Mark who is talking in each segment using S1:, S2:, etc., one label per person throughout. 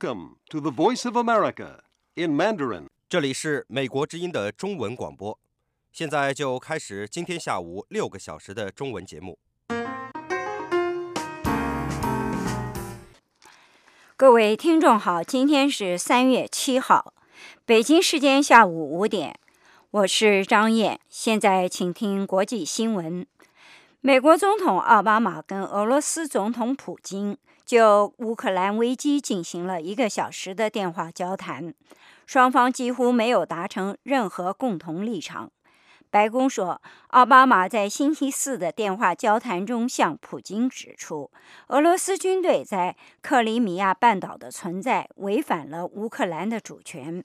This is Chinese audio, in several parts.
S1: Welcome to the Voice of America in Mandarin.
S2: 这里是美国之音的中文广播，现在就开始今天下午六个小时的中文节目。
S3: 各位听众好，今天是三月七号，北京时间下午五点，我是张燕。现在请听国际新闻。美国总统奥巴马跟俄罗斯总统普京就乌克兰危机进行了一个小时的电话交谈，双方几乎没有达成任何共同立场。白宫说，奥巴马在星期四的电话交谈中向普京指出，俄罗斯军队在克里米亚半岛的存在违反了乌克兰的主权。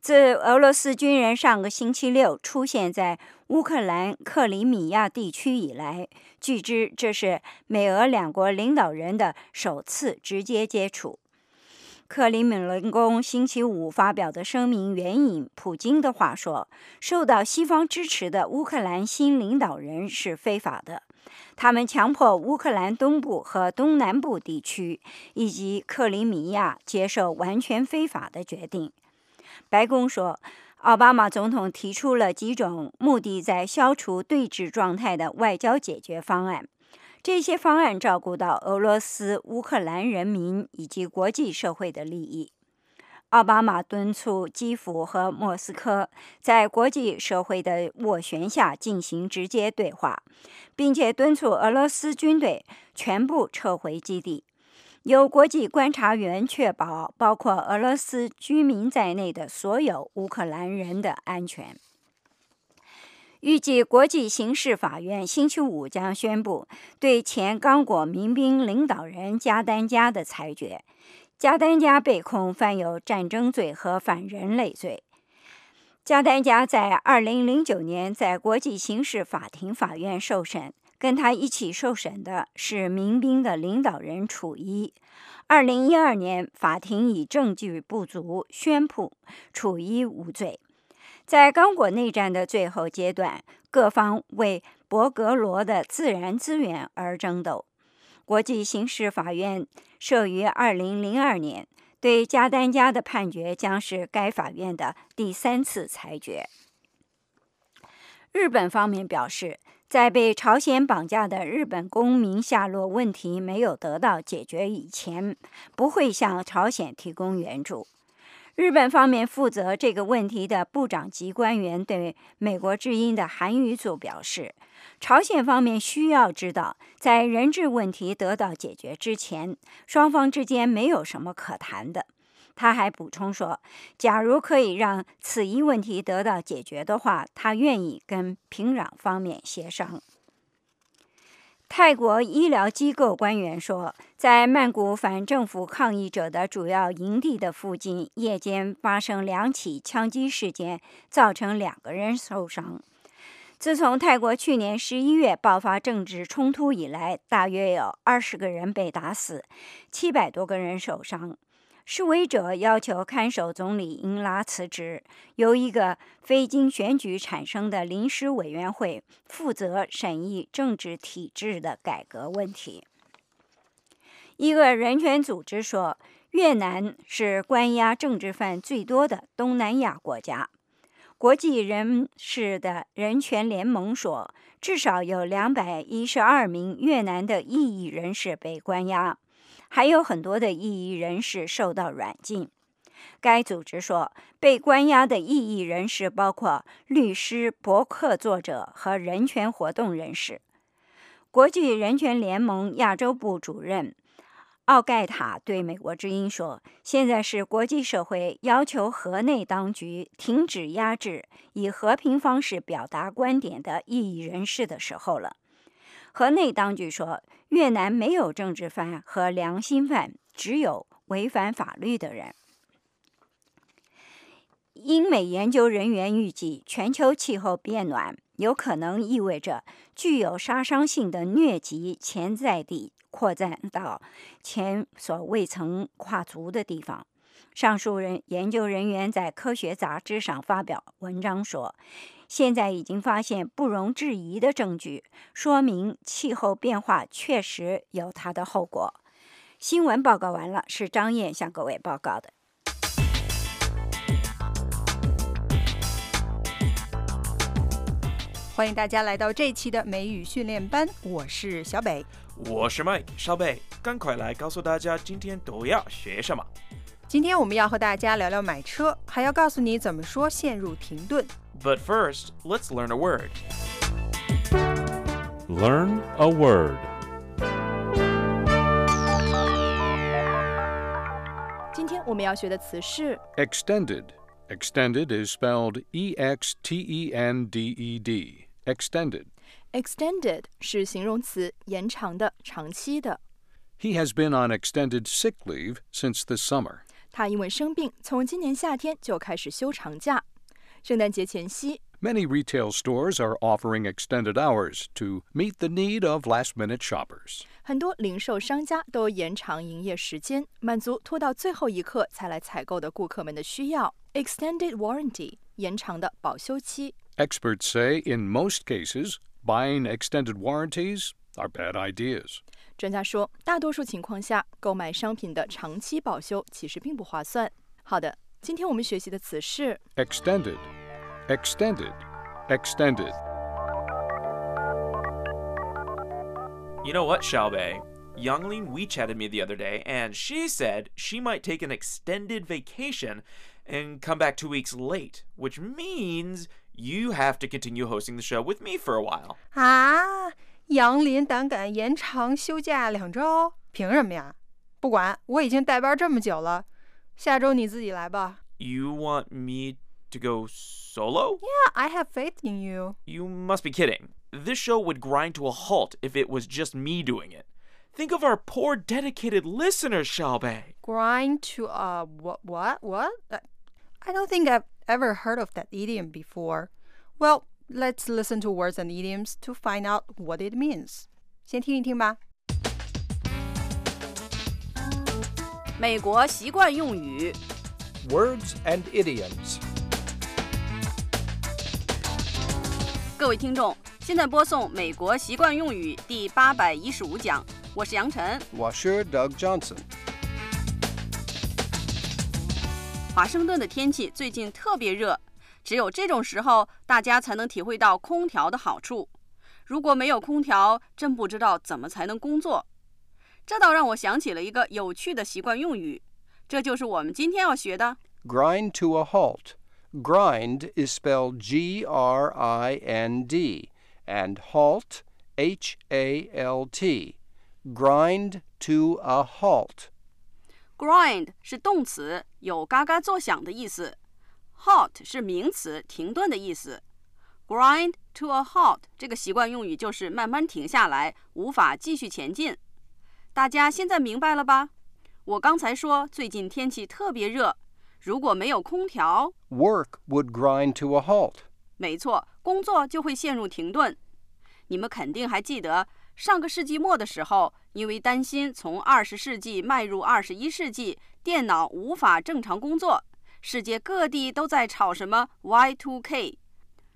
S3: 自俄罗斯军人上个星期六出现在乌克兰克里米亚地区以来，据知这是美俄两国领导人的首次直接接触。克里姆林宫星期五发表的声明援引普京的话说：“受到西方支持的乌克兰新领导人是非法的，他们强迫乌克兰东部和东南部地区以及克里米亚接受完全非法的决定。”白宫说，奥巴马总统提出了几种目的在消除对峙状态的外交解决方案。这些方案照顾到俄罗斯、乌克兰人民以及国际社会的利益。奥巴马敦促基辅和莫斯科在国际社会的斡旋下进行直接对话，并且敦促俄罗斯军队全部撤回基地，由国际观察员确保包括俄罗斯居民在内的所有乌克兰人的安全。预计国际刑事法院星期五将宣布对前刚果民兵领导人加丹加的裁决。加丹加被控犯有战争罪和反人类罪。加丹加在2009年在国际刑事法庭法院受审，跟他一起受审的是民兵的领导人楚伊。2012年，法庭以证据不足宣布楚伊无罪。在刚果内战的最后阶段，各方为博格罗的自然资源而争斗。国际刑事法院设于2002年，对加丹加的判决将是该法院的第三次裁决。日本方面表示，在被朝鲜绑架的日本公民下落问题没有得到解决以前，不会向朝鲜提供援助。日本方面负责这个问题的部长级官员对美国之音的韩语组表示，朝鲜方面需要知道，在人质问题得到解决之前，双方之间没有什么可谈的。他还补充说，假如可以让此一问题得到解决的话，他愿意跟平壤方面协商。泰国医疗机构官员说，在曼谷反政府抗议者的主要营地的附近，夜间发生两起枪击事件，造成两个人受伤。自从泰国去年十一月爆发政治冲突以来，大约有二十个人被打死，七百多个人受伤。示威者要求看守总理英拉辞职，由一个非经选举产生的临时委员会负责审议政治体制的改革问题。一个人权组织说，越南是关押政治犯最多的东南亚国家。国际人士的人权联盟说，至少有两百一十二名越南的异议人士被关押。还有很多的异议人士受到软禁。该组织说，被关押的异议人士包括律师、博客作者和人权活动人士。国际人权联盟亚洲部主任奥盖塔对美国之音说：“现在是国际社会要求河内当局停止压制以和平方式表达观点的异议人士的时候了。”河内当局说。越南没有政治犯和良心犯，只有违反法律的人。英美研究人员预计，全球气候变暖有可能意味着具有杀伤性的疟疾潜在地扩展到前所未曾跨足的地方。上述人研究人员在科学杂志上发表文章说。现在已经发现不容置疑的证据，说明气候变化确实有它的后果。新闻报告完了，是张燕向各位报告的。
S4: 欢迎大家来到这一期的美语训练班，我是小北。
S5: 我是 Mike，小北，赶快来告诉大家今天都要学什么。
S4: 今天我们要和大家聊聊买车，还要告诉你怎么说陷入停顿。
S5: But first, let's learn a word.
S6: Learn a word.
S4: 今天我们要学的词是
S7: Extended. Extended is spelled E X T E N D E D. Extended.
S4: extended，是形容词，延长的、长期的。
S7: He has been on extended sick leave since this summer.
S4: 他因为生病，从今年夏天就开始休长假。 圣诞节前夕，
S7: Many retail stores are offering extended hours to meet the need of last minute shoppers.
S4: 很多零售商家都延长营业时间，满足拖到最后一刻才来采购的顾客们的需要。Extended warranty，延长的保修期。
S7: Experts say in most cases, buying extended warranties are bad ideas.
S4: 专家说，大多数情况下，购买商品的长期保修其实并不划算。好的， 今天我们学习的词是
S7: Extended. Extended. Extended.
S5: You know what, Xiaobei? Youngling WeChatted me the other day, and she said she might take an extended vacation and come back two weeks late, which means you have to continue hosting the show with me for a while.
S4: 啊，杨林胆敢延长休假两周，凭什么呀？不管，我已经带班这么久了， 下周你自己来吧。
S5: You want me to go solo?
S4: Yeah, I have faith in you.
S5: You must be kidding. This show would grind to a halt if it was just me doing it. Think of our poor dedicated listeners, Xiaobei.
S4: Grind to a what? What? What? Uh, I don't think I've ever heard of that idiom before. Well, let's listen to words and idioms to find out what it means. 先听一听吧。
S8: 美国习惯用语
S9: ，Words and idioms.
S8: 各位听众，现在播送《美国习惯用语》第八百一十五讲，我是杨晨。
S1: 我是 Doug Johnson.
S8: 华盛顿的天气最近特别热，只有这种时候，大家才能体会到空调的好处。如果没有空调，真不知道怎么才能工作。这倒让我想起了一个有趣的习惯用语，这就是我们今天要学的
S1: Grind to a halt. Grind is spelled G R I N D, and halt, H A L T. Grind to a halt.
S8: grind 是动词，有嘎嘎作响的意思；halt 是名词，停顿的意思。grind to a halt 这个习惯用语就是慢慢停下来，无法继续前进。大家现在明白了吧？我刚才说最近天气特别热，如果没有空调
S1: ，Work would grind to a halt.
S8: 没错，工作就会陷入停顿。你们肯定还记得，上个世纪末的时候，因为担心从二十世纪迈入二十一世纪，电脑无法正常工作，世界各地都在吵什么 Y2K。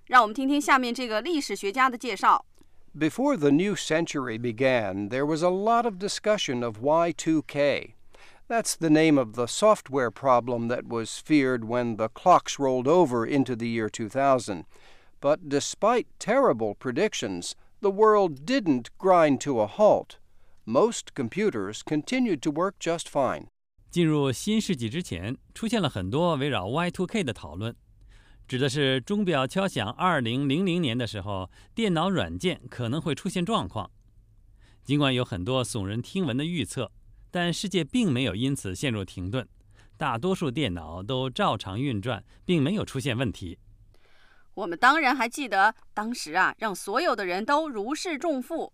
S8: 让我们听听下面这个历史学家的介绍。
S1: Before the new century began, there was a lot of discussion of Y2K. That's the name of the software problem that was feared when the clocks rolled over into the year 2000. But despite terrible predictions, the world didn't grind to a halt. Most computers continued to work just fine.
S10: 进入新世纪之前，出现了很多围绕 Y2K 的讨论， 指的是钟表敲响2000年的时候，电脑软件可能会出现状况。尽管有很多耸人听闻的预测，但世界并没有因此陷入停顿，大多数电脑都照常运转，并没有出现问题。
S8: 我们当然还记得，当时啊，让所有的人都如释重负。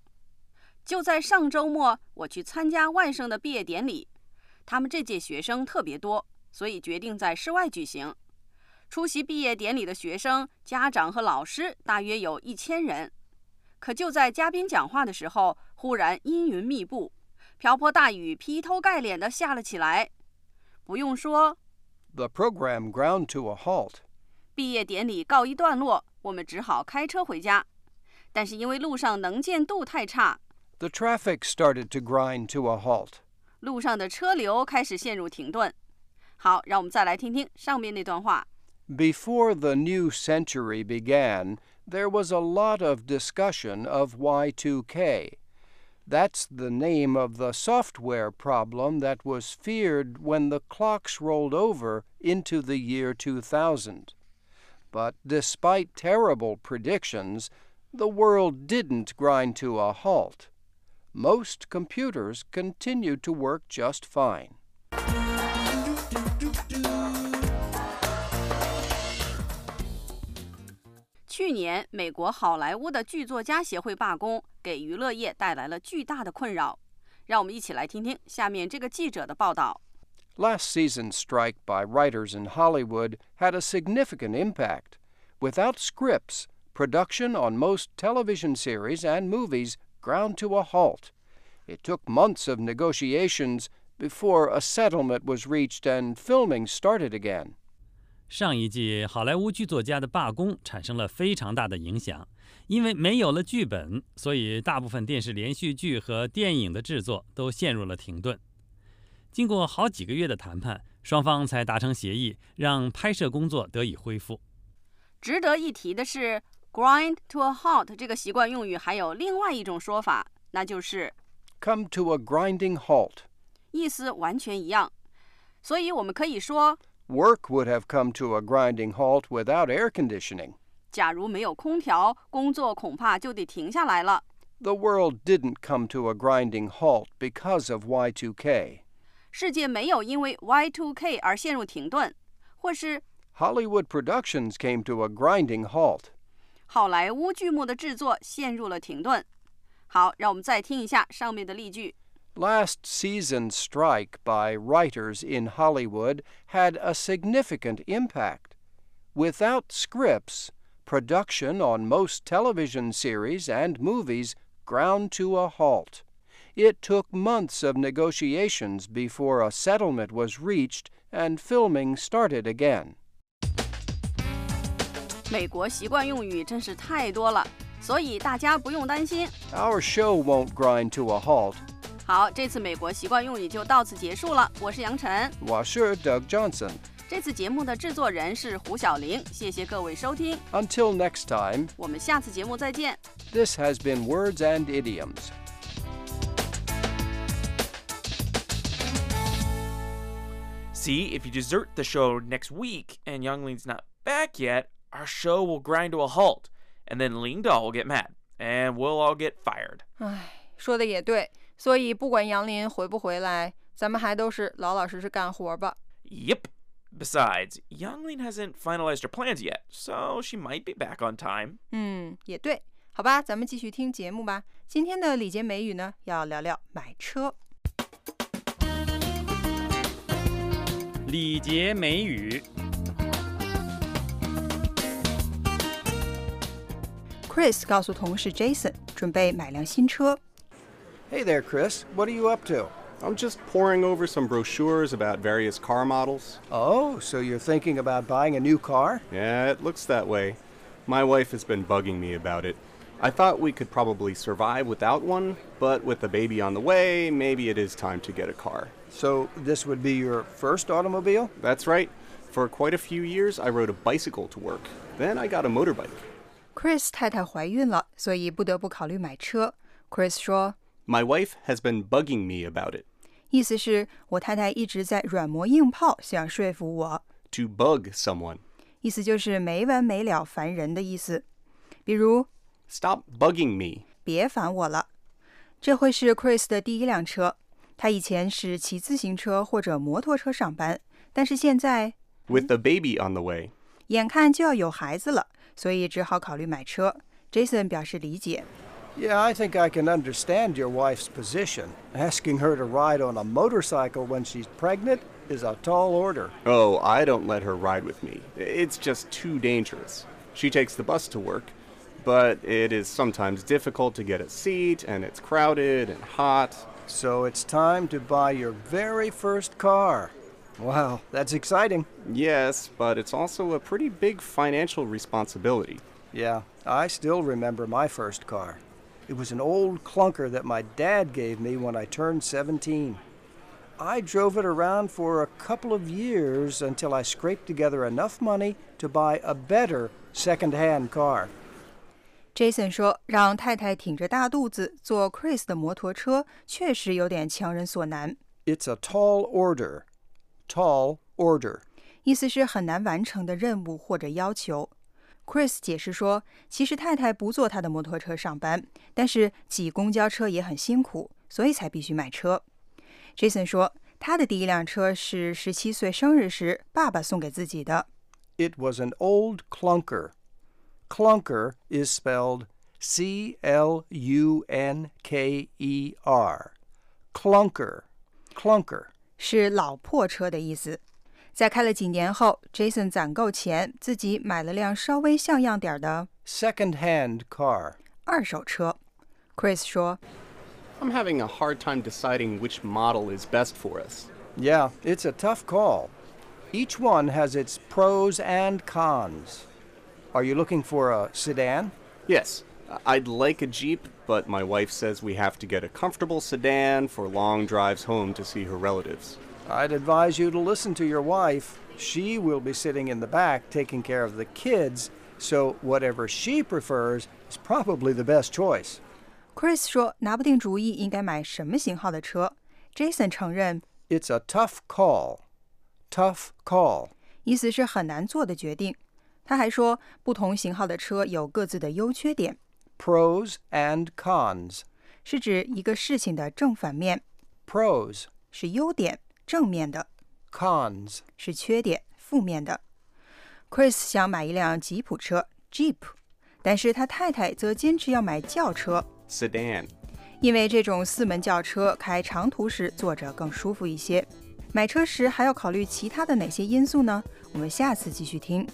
S8: 就在上周末，我去参加外甥的毕业典礼，他们这届学生特别多，所以决定在室外举行。出席毕业典礼的学生、家长和老师大约有一千人。可就在嘉宾讲话的时候，忽然阴云密布，瓢泼大雨劈头盖脸的下了起来。不用说
S1: ，The program ground to a halt.
S8: 毕业典礼告一段落，我们只好开车回家。但是因为路上能见度太差
S1: ，The traffic started to grind to a halt.
S8: 路上的车流开始陷入停顿。好，让我们再来听听上面那段话。
S1: Before the new century began, there was a lot of discussion of Y2K. That's the name of the software problem that was feared when the clocks rolled over into the year 2000. But despite terrible predictions, the world didn't grind to a halt. Most computers continued to work just fine.
S8: 去年，美国好莱坞的剧作家协会罢工，给娱乐业带来了巨大的困扰。让我们一起来听听下面这个记者的报道。
S1: Last season's strike by writers in Hollywood had a significant impact. Without scripts, production on most television series and movies ground to a halt. It took months of negotiations before a settlement was reached and filming started again.
S10: 上一季好莱坞剧作家的罢工产生了非常大的影响，因为没有了剧本，所以大部分电视连续剧和电影的制作都陷入了停顿。经过好几个月的谈判，双方才达成协议，让拍摄工作得以恢复。
S8: 值得一提的是，“grind to a halt” 这个习惯用语还有另外一种说法，那就是
S1: “come to a grinding halt”，
S8: 意思完全一样。所以我们可以说。
S1: Work would have come to a grinding halt without air conditioning.
S8: 假如没有空调，工作恐怕就得停下来了。
S1: The world didn't come to a grinding halt because of Y2K.
S8: 世界没有因为 Y2K 而陷入停顿，或是
S1: Hollywood productions came to a grinding halt.
S8: 好莱坞剧目的制作陷入了停顿。好，让我们再听一下上面的例句。
S1: Last season's strike by writers in Hollywood had a significant impact. Without scripts, production on most television series and movies ground to a halt. It took months of negotiations before a settlement was reached and filming started again.
S8: 美国习惯用语真是太多了，所以大家不用担心。
S1: Our show won't grind to a halt.
S8: 好，这次美国习惯用语就到此结束了。我是杨晨，
S1: 我是 Doug Johnson。
S8: 这次节目的制作人是胡小玲。谢谢各位收听。
S1: Until next time，
S8: 我们下次节目再见。
S1: This has been Words and Idioms.
S5: See, if you desert the show next week and Youngling's not back yet, our show will grind to a halt, and then Ling Dao will get mad, and we'll all get fired.
S4: 唉，说的也对。 所以不管杨林回不回来，咱们还都是老老实实干活吧。
S5: Yep. Besides, Youngling hasn't finalized her plans yet, so she might be back on time.
S4: 嗯，也对。好吧，咱们继续听节目吧。今天的礼节美语呢，要聊聊买车。
S10: 礼节美语。
S4: Chris 告诉同事 Jason 准备买辆新车。
S1: Hey there, Chris. What are you up to?
S11: I'm just poring over some brochures about various car models.
S1: Oh, so you're thinking about buying a new car?
S11: Yeah, it looks that way. My wife has been bugging me about it. I thought we could probably survive without one, but with a baby on the way, maybe it is time to get a car.
S1: So, this would be your first automobile?
S11: That's right. For quite a few years, I rode a bicycle to work. Then I got a motorbike.
S4: Chris 太太怀孕了，所以不得不考虑买车。Chris 说。
S11: my wife has been bugging me about it.
S4: 意思是我太太一直在软磨硬泡，想说服我。
S11: To bug someone.
S4: 意思就是没完没了、烦人的意思。比如
S11: ，Stop bugging me.
S4: 别烦我了。这会是 Chris 的第一辆车。他以前是骑自行车或者摩托车上班，但是现在
S11: With the baby on the way.
S4: 眼看就要有孩子了，所以只好考虑买车。Jason 表示理解。
S1: Yeah, I think I can understand your wife's position. Asking her to ride on a motorcycle when she's pregnant is a tall order.
S11: Oh, I don't let her ride with me. It's just too dangerous. She takes the bus to work, but it is sometimes difficult to get a seat, and it's crowded and hot.
S1: So it's time to buy your very first car. Wow, that's exciting.
S11: Yes, but it's also a pretty big financial responsibility.
S1: Yeah, I still remember my first car. It was an old clunker that my dad gave me when I turned 17. I drove it around for a couple of years until I scraped together enough money to buy a better second-hand car.
S4: Jason 说：“让太太挺着大肚子坐 Chris 的摩托车，确实有点强人所难。
S1: It's a tall order. Tall order.
S4: 意思是很难完成的任务或者要求。 Chris 解释说，其实太太不坐他的摩托车上班，但是挤公交车也很辛苦，所以才必须买车。Jason 说，他的第一辆车是十七岁生日时爸爸送给自己的。
S1: It was an old clunker. Clunker is spelled C L U N K E R. Clunker. Clunker.
S4: 是老破车的意思。在开了几年后，Jason 攒够钱，自己买了辆稍微像样点儿的
S1: Second-hand car.
S4: 二手车。Chris 说
S11: I'm having a hard time deciding which model is best for us.
S1: Yeah, it's a tough call. Each one has its pros and cons. Are you looking for a sedan?
S11: Yes, I'd like a Jeep, but my wife says we have to get a comfortable sedan for long drives home to see her relatives.
S1: I'd advise you to listen to your wife. She will be sitting in the back taking care of the kids, so whatever she prefers is probably the best choice.
S4: Chris 说拿不定主意应该买什么型号的车。Jason 承认，
S1: It's a tough call. Tough call.
S4: 意思是很难做的决定。他还说，不同型号的车有各自的优缺点，
S1: Pros and cons.
S4: 是指一个事情的正反面，
S1: Pros,
S4: 是优点， 正面的
S1: ；cons.
S4: 是缺点，负面的。Chris 想买一辆吉普车 Jeep，但是他太太则坚持要买轿车
S11: ，Sedan.
S4: 因为这种四门轿车开长途时坐着更舒服一些。买车时还要考虑其他的哪些因素呢？我们下次继续听。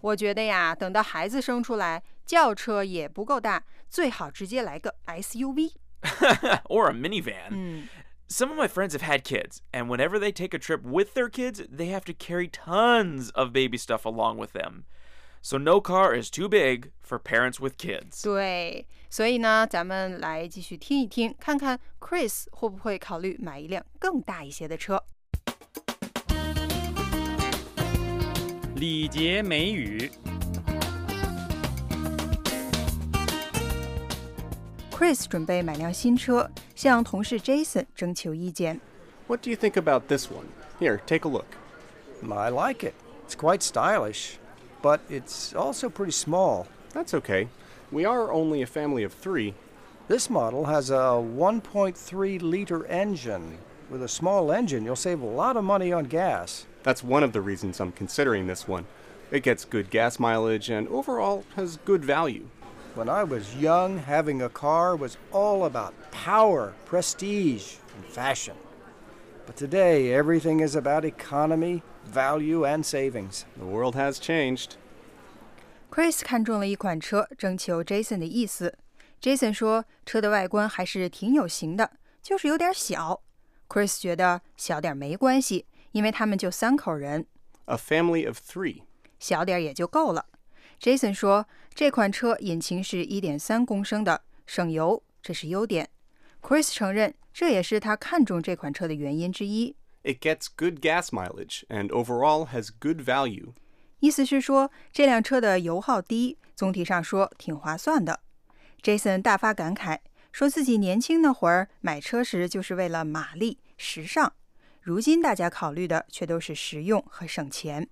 S4: 我觉得呀，等到孩子生出来，轿车也不够大，最好直接来个 SUV。
S5: or a minivan.
S4: 嗯，
S5: Some of my friends have had kids, and whenever they take a trip with their kids, they have to carry tons of baby stuff along with them. So no car is too big for parents with kids.
S4: 对，所以呢，咱们来继续听一听，看看 Chris 会不会考虑买一辆更大一些的车。
S10: 礼节美语。
S4: Chris 准备买辆新车，向同事 Jason 征求意见。
S11: What do you think about this one? Here, take a look.
S1: I like it. It's quite stylish, but it's also pretty small.
S11: That's okay. We are only a family of three.
S1: This model has a 1.3 liter engine. With a small engine, you'll save a lot of money on gas.
S11: That's one of the reasons I'm considering this one. It gets good gas mileage and overall has good value.
S1: When I was young, having a car was all about power, prestige, and fashion. But today, everything is about economy, value, and savings.
S11: The world has changed.
S4: Chris 看中了一款车，征求 Jason 的意思。Jason 说，车的外观还是挺有型的，就是有点小。Chris 觉得小点没关系，因为他们就三口人，
S11: A family of three.
S4: 小点也就够了。 Jason 说，这款车引擎是1.3公升的，省油，这是优点。Chris 承认，这也是他看中这款车的原因之一。
S11: It gets good gas mileage and overall has good value.
S4: 意思是说，这辆车的油耗低，总体上说挺划算的。Jason 大发感慨，说自己年轻那会儿买车时就是为了马力、时尚，如今大家考虑的却都是实用和省钱。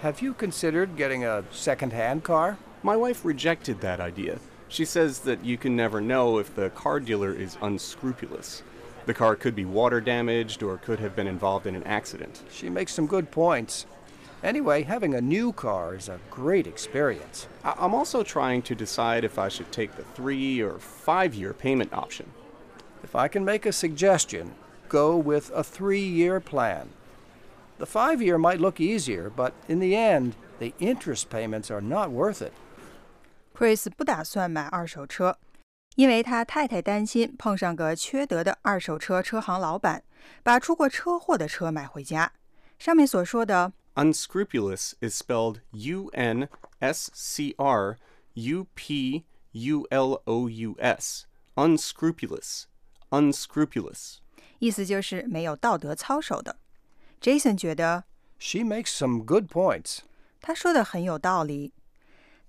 S1: Have you considered getting a second-hand car?
S11: My wife rejected that idea. She says that you can never know if the car dealer is unscrupulous. The car could be water damaged or could have been involved in an accident.
S1: She makes some good points. Anyway, having a new car is a great experience.
S11: I- I'm also trying to decide if I should take the three or five year payment option.
S1: If I can make a suggestion, go with a three year plan. The five year might look easier, but in the end, the interest payments are not worth it.
S4: Chris 不打算买二手车，因为他太太担心碰上个缺德的二手车车行老板，把出过车祸的车买回家。上面所说的
S11: Unscrupulous is spelled U N S C R U P U L O U S. Unscrupulous. unscrupulous.
S4: 意思就是没有道德操守的。 Jason 觉得
S1: She makes some good points.
S4: 他说的很有道理。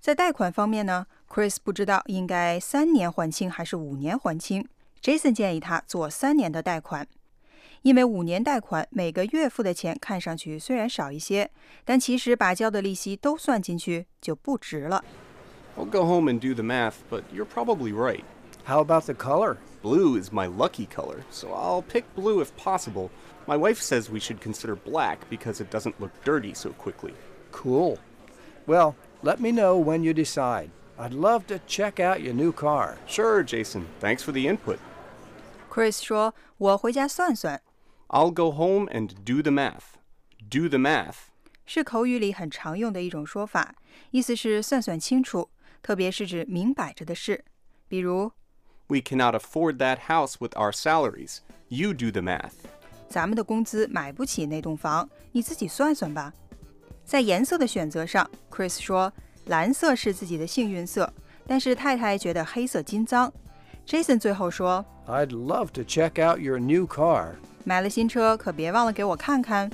S4: 在贷款方面呢，Chris 不知道应该三年还清还是五年还清。Jason 建议他做三年的贷款，因为五年贷款每个月付的钱看上去虽然少一些，但其实把交的利息都算进去就不值了。
S11: I'll go home and do the math, but you're probably right.
S1: How about the color?
S11: Blue is my lucky color, so I'll pick blue if possible. My wife says we should consider black because it doesn't look dirty so quickly.
S1: Cool. Well, let me know when you decide. I'd love to check out your new car.
S11: Sure, Jason. Thanks for the input.
S4: Chris 说：“我回家算算。
S11: I'll go home and do the math. Do the math.
S4: ”是口语里很常用的一种说法，意思是算算清楚，特别是指明摆着的事，比如
S11: We cannot afford that house with our salaries. You do the math.
S4: 咱们的工资买不起那栋房，你自己算算吧。在颜色的选择上，Chris 说蓝色是自己的幸运色，但是太太觉得黑色金脏。Jason 最后说
S1: I'd love to check out your new car.
S4: 买了新车，可别忘了给我看看。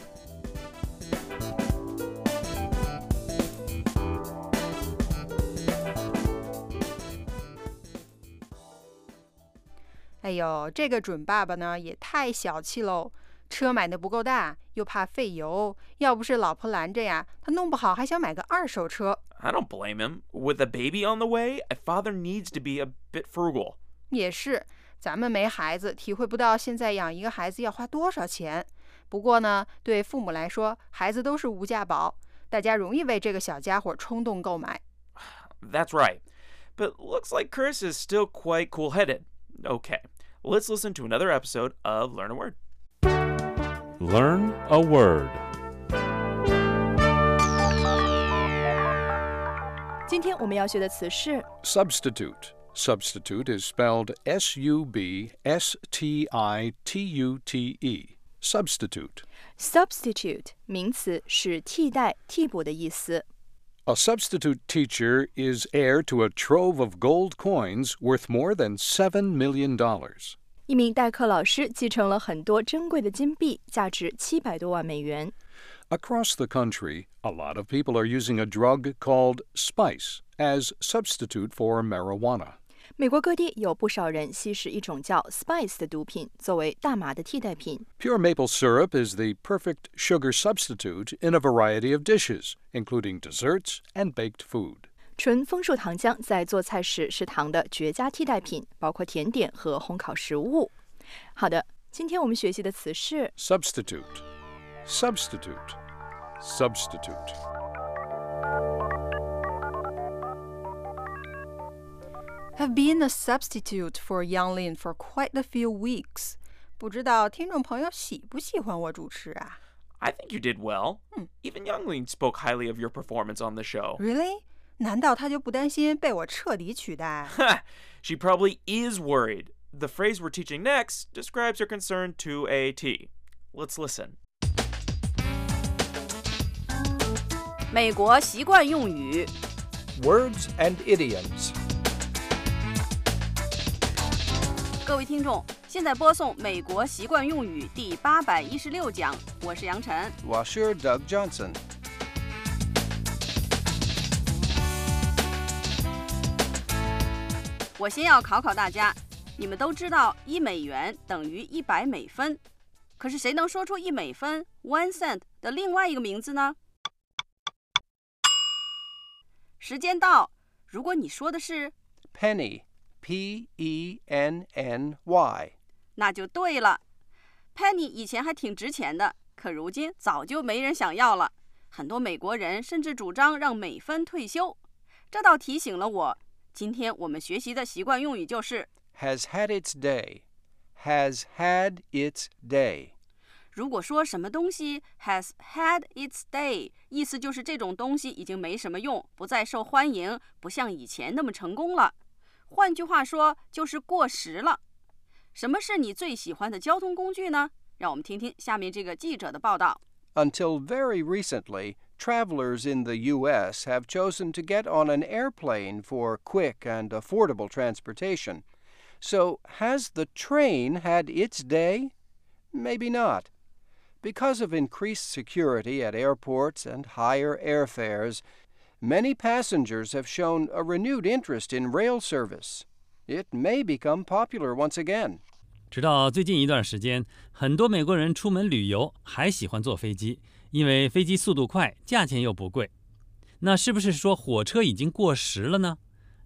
S4: 哎呦，这个准爸爸呢也太小气喽！车买的不够大，又怕费油，要不是老婆拦着呀，他弄不好还想买个二手车。
S5: I don't blame him. With a baby on the way, a father needs to be a bit frugal.
S4: 也是，咱们没孩子，体会不到现在养一个孩子要花多少钱。不过呢，对父母来说，孩子都是无价宝，大家容易为这个小家伙冲动购买。
S5: That's right. But looks like Chris is still quite cool headed. Okay, let's listen to another episode of Learn a Word.
S6: Learn a word.
S12: 今天我们要学的词是
S7: Substitute. Substitute is spelled S U B S T I T U T E. Substitute.
S12: substitute，名词，是替代、替补的意思。
S7: A substitute teacher is heir to a trove of gold coins worth more than $7 million.
S12: 一名代课老师继承了很多珍贵的金币，价值七百多万美元。
S7: Across the country, a lot of people are using a drug called spice as substitute for marijuana.
S12: 美国各地有不少人吸食一种叫 spice 的毒品，作为大麻的替代品。
S7: Pure maple syrup is the perfect sugar substitute in a variety of dishes, including desserts and baked food.
S12: 纯枫树糖浆在做菜时是糖的绝佳替代品，包括甜点和烘烤食物。好的，今天我们学习的词是
S7: Substitute. Substitute. Substitute.
S4: Have been a substitute for Yang Lin for quite a few weeks。不知道听众朋友喜不喜欢我主持啊
S5: I think you did well. Even Youngling spoke highly of your performance on the show.
S4: ？Really？ 难道他就不担心被我彻底取代？
S5: she probably is worried. The phrase we're teaching next describes her concern to a T. Let's listen.
S8: 美国习惯用语，
S9: Words and idioms.
S8: 各位听众，现在播送《美国习惯用语》第八百一十六讲，我是杨晨。
S1: Washer Doug Johnson.
S8: 我先要考考大家，你们都知道一美元等于一百美分，可是谁能说出一美分 （one cent） 的另外一个名字呢？时间到，如果你说的是
S1: ，Penny. P E N N Y.
S8: 那就对了。penny 以前还挺值钱的，可如今早就没人想要了。很多美国人甚至主张让美分退休。这倒提醒了我，今天我们学习的习惯用语就是
S1: Has had its day. Has had its day.
S8: 如果说什么东西 has had its day，意思就是这种东西已经没什么用，不再受欢迎，不像以前那么成功了。换句话说，就是过时了。什么是你最喜欢的交通工具呢？让我们听听下面这个记者的报道。
S1: Until very recently, travelers in the U.S. have chosen to get on an airplane for quick and affordable transportation. So, has the train had its day? Maybe not. Because of increased security at airports and higher airfares, many passengers have shown a renewed interest in rail service. It may become popular once again.
S10: 直到最近一段时间，很多美国人出门旅游还喜欢坐飞机， 因为飞机速度快，价钱又不贵。那是不是说火车已经过时了呢？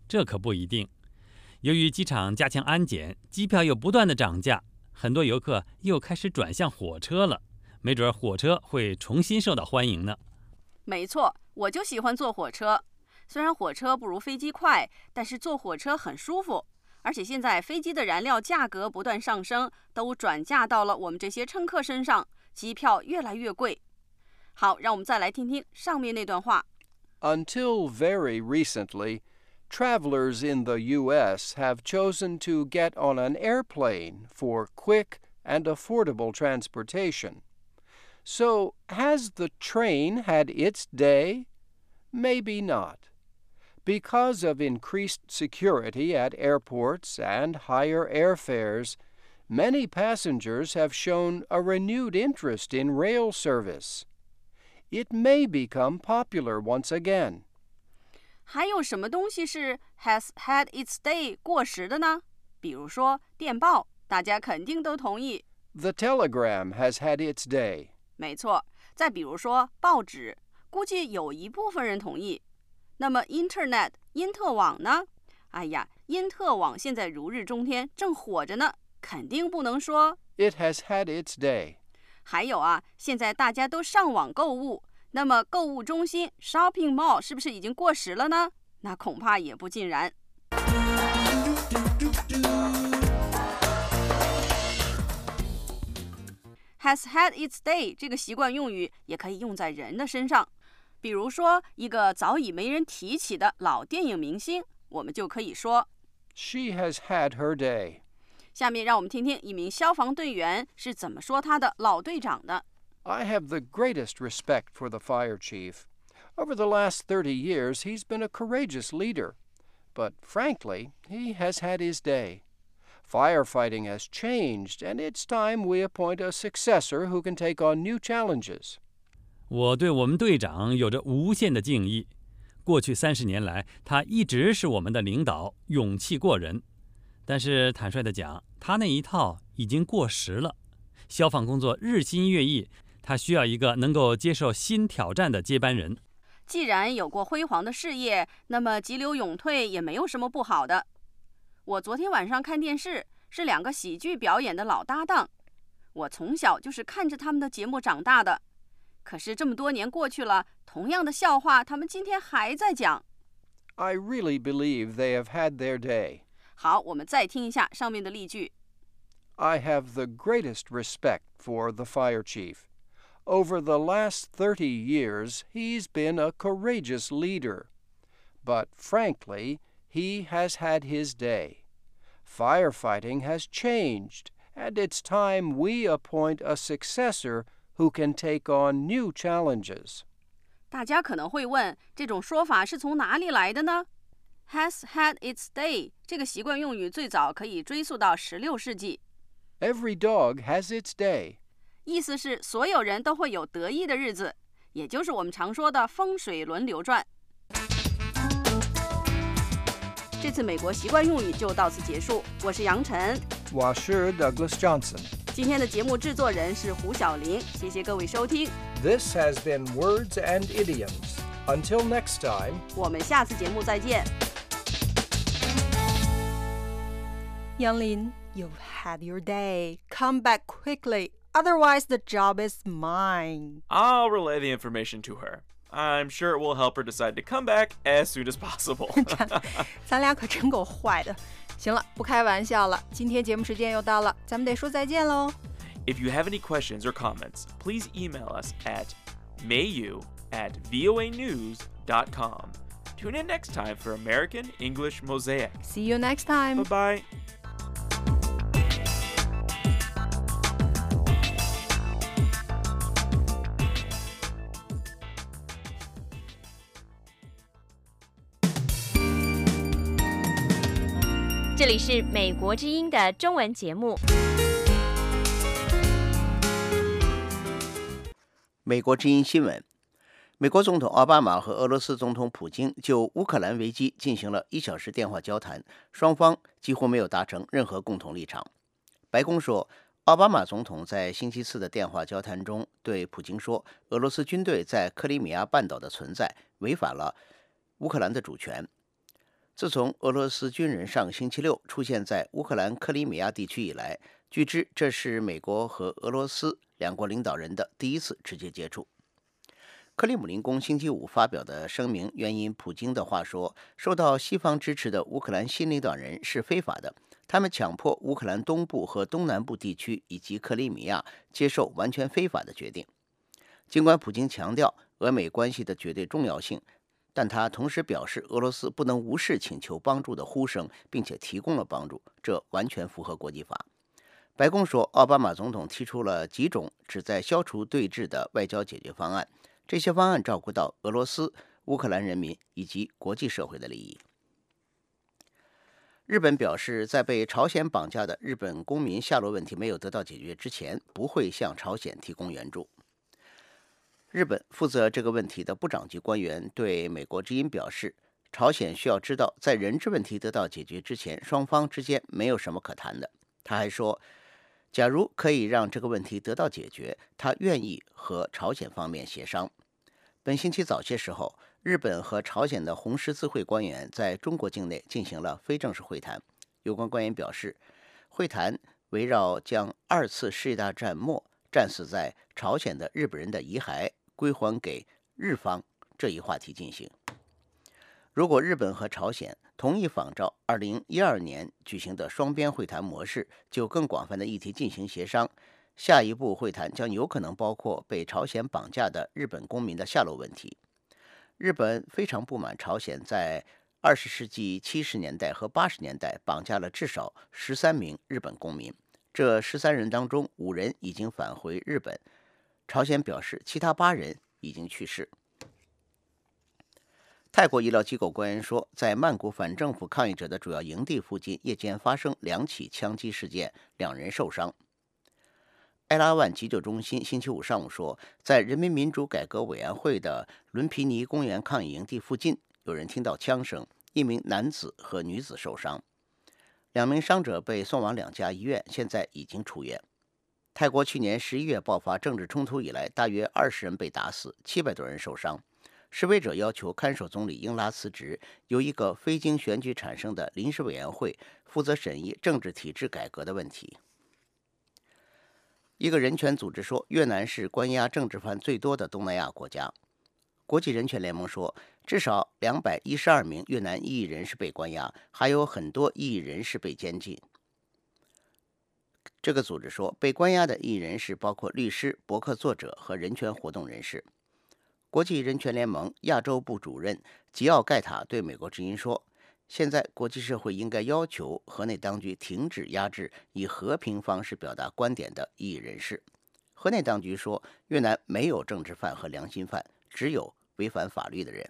S10: 这可不一定。由于机场加强安检，机票又不断的涨价，很多游客又开始转向火车了。没准火车会重新受到欢迎呢。
S8: 没错，我就喜欢坐火车。虽然火车不如飞机快，但是坐火车很舒服。而且现在飞机的燃料价格不断上升，都转嫁到了我们这些乘客身上，机票越来越贵。好，让我们再来听听上面那段话。
S1: Until very recently, travelers in the U.S. have chosen to get on an airplane for quick and affordable transportation. So, has the train had its day? Maybe not. Because of increased security at airports and higher airfares, many passengers have shown a renewed interest in rail service. It may become popular once again.
S8: 还有什么东西是 has had its day 过时的呢？比如说电报，大家肯定都同意。
S1: The telegram has had its day.
S8: 没错。再比如说报纸，估计有一部分人同意。那么，Internet 因特网呢？哎呀，因特网现在如日中天，正火着呢，肯定不能说。
S1: It has had its day。
S8: 还有啊，现在大家都上网购物，那么购物中心 shopping mall 是不是已经过时了呢？那恐怕也不尽然。Has had its day 这个习惯用语也可以用在人的身上。比如说，一个早已没人提起的老电影明星，我们就可以说
S1: She has had her day。
S8: 下面让我们听听一名消防队员是怎么说他的老队长的。
S1: I have the greatest respect for the fire chief. Over the last 30 years, he's been a courageous leader. But frankly, he has had his day. Firefighting has changed, and it's time we appoint a successor who can take on new challenges.
S10: 我对我们队长有着无限的敬意。过去三十年来，他一直是我们的领导，勇气过人。 但是坦率的讲，他那一套已经过时了。消防工作日新月异，他需要一个能够接受新挑战的接班人。
S8: 既然有过辉煌的事业，那么急流勇退也没有什么不好的。我昨天晚上看电视，是两个喜剧表演的老搭档。我从小就是看着他们的节目长大的。可是这么多年过去了，同样的笑话，他们今天还在讲。
S1: I really believe they have had their day.
S8: 好，我们再听一下上面的例句。
S1: I have the greatest respect for the fire chief. Over the last 30 years, he's been a courageous leader. But frankly, he has had his day. Firefighting has changed, and it's time we appoint a successor who can take on new challenges.
S8: 大家可能会问，这种说法是从哪里来的呢 ？Has had its day 这个习惯用语最早可以追溯到十六世纪。
S1: Every dog has its day.
S8: 意思是所有人都会有得意的日子，也就是我们常说的风水轮流转。这次美国习惯用语就到此结束。我是杨晨，
S9: 我是 Douglas Johnson。
S8: 今天的节目制作人是胡小玲，谢谢各位收听。
S9: This has been Words and Idioms. Until next time，
S8: 我们下次节目再见。
S4: Young Lin, you've had your day. Come back quickly, otherwise the job is mine.
S5: I'll relay the information to her. I'm sure it will help her decide to come back as soon as possible.
S4: 咱俩可真够坏的。行了，不开玩笑了，今天节目时间又到了，咱们得说再见喽。
S5: If you have any questions or comments, please email us at mayu at voanews.com. Tune in next time for American English Mosaic.
S4: See you next time.
S5: Bye bye.
S13: 这里是美国之音的中文节目。
S14: 美国之音新闻：美国总统奥巴马和俄罗斯总统普京就乌克兰危机进行了一小时电话交谈，双方几乎没有达成任何共同立场。白宫说，奥巴马总统在星期四的电话交谈中对普京说，俄罗斯军队在克里米亚半岛的存在违反了乌克兰的主权。自从俄罗斯军人上星期六出现在乌克兰克里米亚地区以来，据知这是美国和俄罗斯两国领导人的第一次直接接触。克里姆林宫星期五发表的声明援引普京的话说：“受到西方支持的乌克兰新领导人是非法的，他们强迫乌克兰东部和东南部地区以及克里米亚接受完全非法的决定。”尽管普京强调俄美关系的绝对重要性。但他同时表示，俄罗斯不能无视请求帮助的呼声，并且提供了帮助，这完全符合国际法。白宫说，奥巴马总统提出了几种旨在消除对峙的外交解决方案，这些方案照顾到俄罗斯、乌克兰人民以及国际社会的利益。日本表示，在被朝鲜绑架的日本公民下落问题没有得到解决之前，不会向朝鲜提供援助。日本负责这个问题的部长级官员对美国之音表示，朝鲜需要知道，在人质问题得到解决之前，双方之间没有什么可谈的。他还说，假如可以让这个问题得到解决，他愿意和朝鲜方面协商。本星期早些时候，日本和朝鲜的红十字会官员在中国境内进行了非正式会谈。有关官员表示，会谈围绕将二次世界大战末战死在朝鲜的日本人的遗骸。归还给日方这一话题进行。如果日本和朝鲜同意仿照2012年举行的双边会谈模式，就更广泛的议题进行协商，下一步会谈将有可能包括被朝鲜绑架的日本公民的下落问题。日本非常不满朝鲜在20世纪70年代和80年代绑架了至少13名日本公民，这13人当中五人已经返回日本。朝鲜表示，其他八人已经去世。泰国医疗机构官员说，在曼谷反政府抗议者的主要营地附近，夜间发生两起枪击事件，两人受伤。埃拉万急救中心星期五上午说，在人民民主改革委员会的伦皮尼公园抗议营地附近，有人听到枪声，一名男子和女子受伤，两名伤者被送往两家医院，现在已经出院。泰国去年十一月爆发政治冲突以来，大约二十人被打死，七百多人受伤。示威者要求看守总理英拉辞职，由一个非经选举产生的临时委员会负责审议政治体制改革的问题。一个人权组织说，越南是关押政治犯最多的东南亚国家。国际人权联盟说，至少两百一十二名越南异议人士被关押，还有很多异议人士被监禁。这个组织说，被关押的异议人士包括律师、博客作者和人权活动人士。国际人权联盟亚洲部主任吉奥盖塔对美国之音说：“现在国际社会应该要求河内当局停止压制以和平方式表达观点的异议人士。”河内当局说：“越南没有政治犯和良心犯，只有违反法律的人。”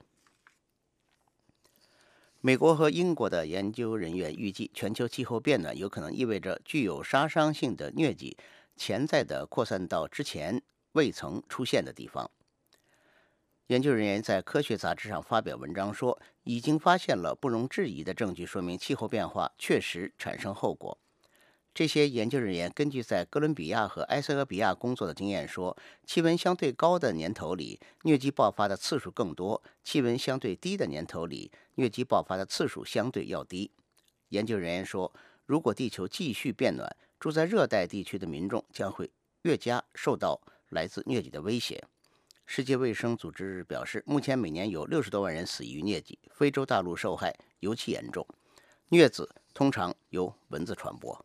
S14: 美国和英国的研究人员预计，全球气候变暖有可能意味着具有杀伤性的疟疾潜在的扩散到之前未曾出现的地方。研究人员在科学杂志上发表文章说，已经发现了不容置疑的证据，说明气候变化确实产生后果。这些研究人员根据在哥伦比亚和埃塞俄比亚工作的经验说，气温相对高的年头里，疟疾爆发的次数更多；气温相对低的年头里，疟疾爆发的次数相对要低。研究人员说，如果地球继续变暖，住在热带地区的民众将会越加受到来自疟疾的威胁。世界卫生组织表示，目前每年有六十多万人死于疟疾，非洲大陆受害尤其严重。疟子通常由蚊子传播。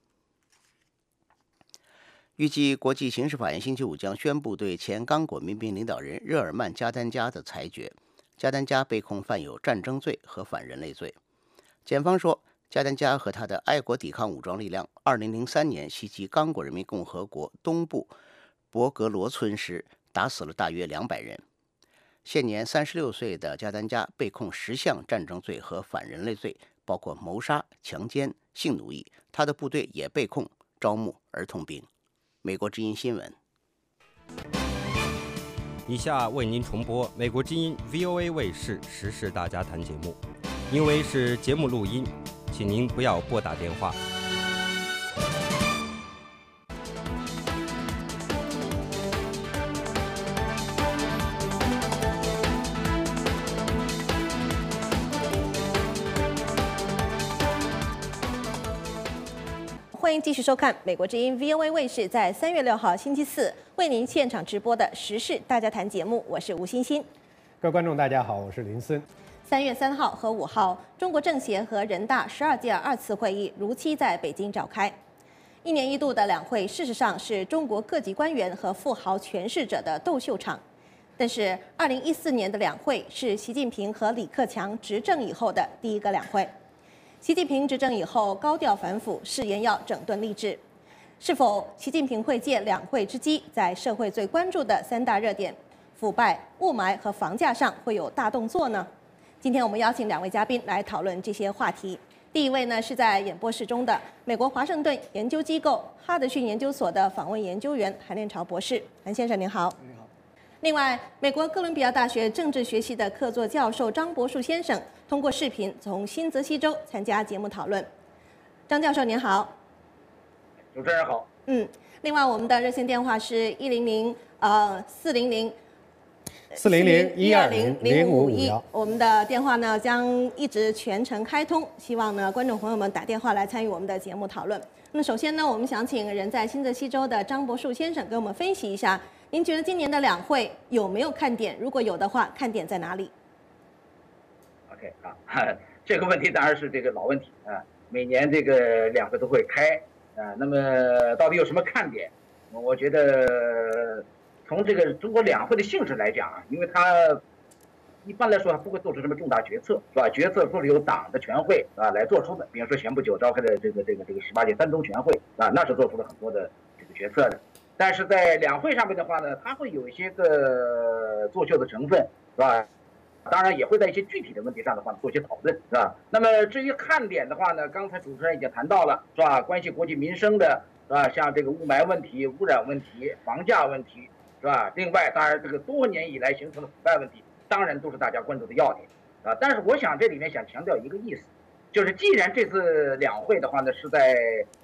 S14: 预计国际刑事法院星期五将宣布对前刚果民兵领导人热尔曼·加丹加的裁决。加丹加被控犯有战争罪和反人类罪。检方说，加丹加和他的爱国抵抗武装力量2003年袭击刚果人民共和国东部博格罗村时，打死了大约200人。现年36岁的加丹加被控十项战争罪和反人类罪，包括谋杀、强奸、性奴役。他的部队也被控招募儿童兵。美国之音新闻。
S2: 以下为您重播美国之音 VOA 卫视时事大家谈节目，因为是节目录音，请您不要拨打电话。
S15: 继续收看美国之音 VOA 卫视在三月六号星期四为您现场直播的时事大家谈节目，我是吴欣欣。
S16: 各位观众，大家好，我是林森。
S15: 三月三号和五号，中国政协和人大十二届二次会议如期在北京召开。一年一度的两会，事实上是中国各级官员和富豪权势者的斗秀场。但是，二零一四年的两会是习近平和李克强执政以后的第一个两会。习近平执政以后高调反腐，誓言要整顿吏治。是否习近平会借两会之机，在社会最关注的三大热点——腐败、雾霾和房价上会有大动作呢？今天我们邀请两位嘉宾来讨论这些话题。第一位呢是在演播室中的美国华盛顿研究机构哈德逊研究所的访问研究员韩连朝博士，韩先生您。
S16: 好。
S15: 另外，美国哥伦比亚大学政治学系的客座教授张博树先生。通过视频从新泽西州参加节目讨论，张教授您好，
S17: 主持人好。
S15: 嗯，另外我们的热线电话是一零零呃四零零
S16: 四零零一二零零五五一，
S15: 我们的电话呢将一直全程开通，希望呢观众朋友们打电话来参与我们的节目讨论。那么首先呢，我们想请人在新泽西州的张博树先生给我们分析一下，您觉得今年的两会有没有看点？如果有的话，看点在哪里？OK？
S17: 啊，这个问题当然是这个老问题啊。每年这个两会都会开啊，那么到底有什么看点？我觉得从这个中国两会的性质来讲啊，因为它一般来说还不会做出什么重大决策，是吧？决策都是由党的全会啊来做出的。比如说前不久召开的这个这个这个十八届三中全会啊，那是做出了很多的这个决策的。但是在两会上面的话呢，它会有一些个作秀的成分，是吧？当然也会在一些具体的问题上的话做一些讨论，是吧？那么至于看点的话呢，刚才主持人已经谈到了，是吧？关系国计民生的，是吧？像这个雾霾问题、污染问题、房价问题，是吧？另外，当然这个多年以来形成的腐败问题，当然都是大家关注的要点，啊。但是我想这里面想强调一个意思，就是既然这次两会的话呢是在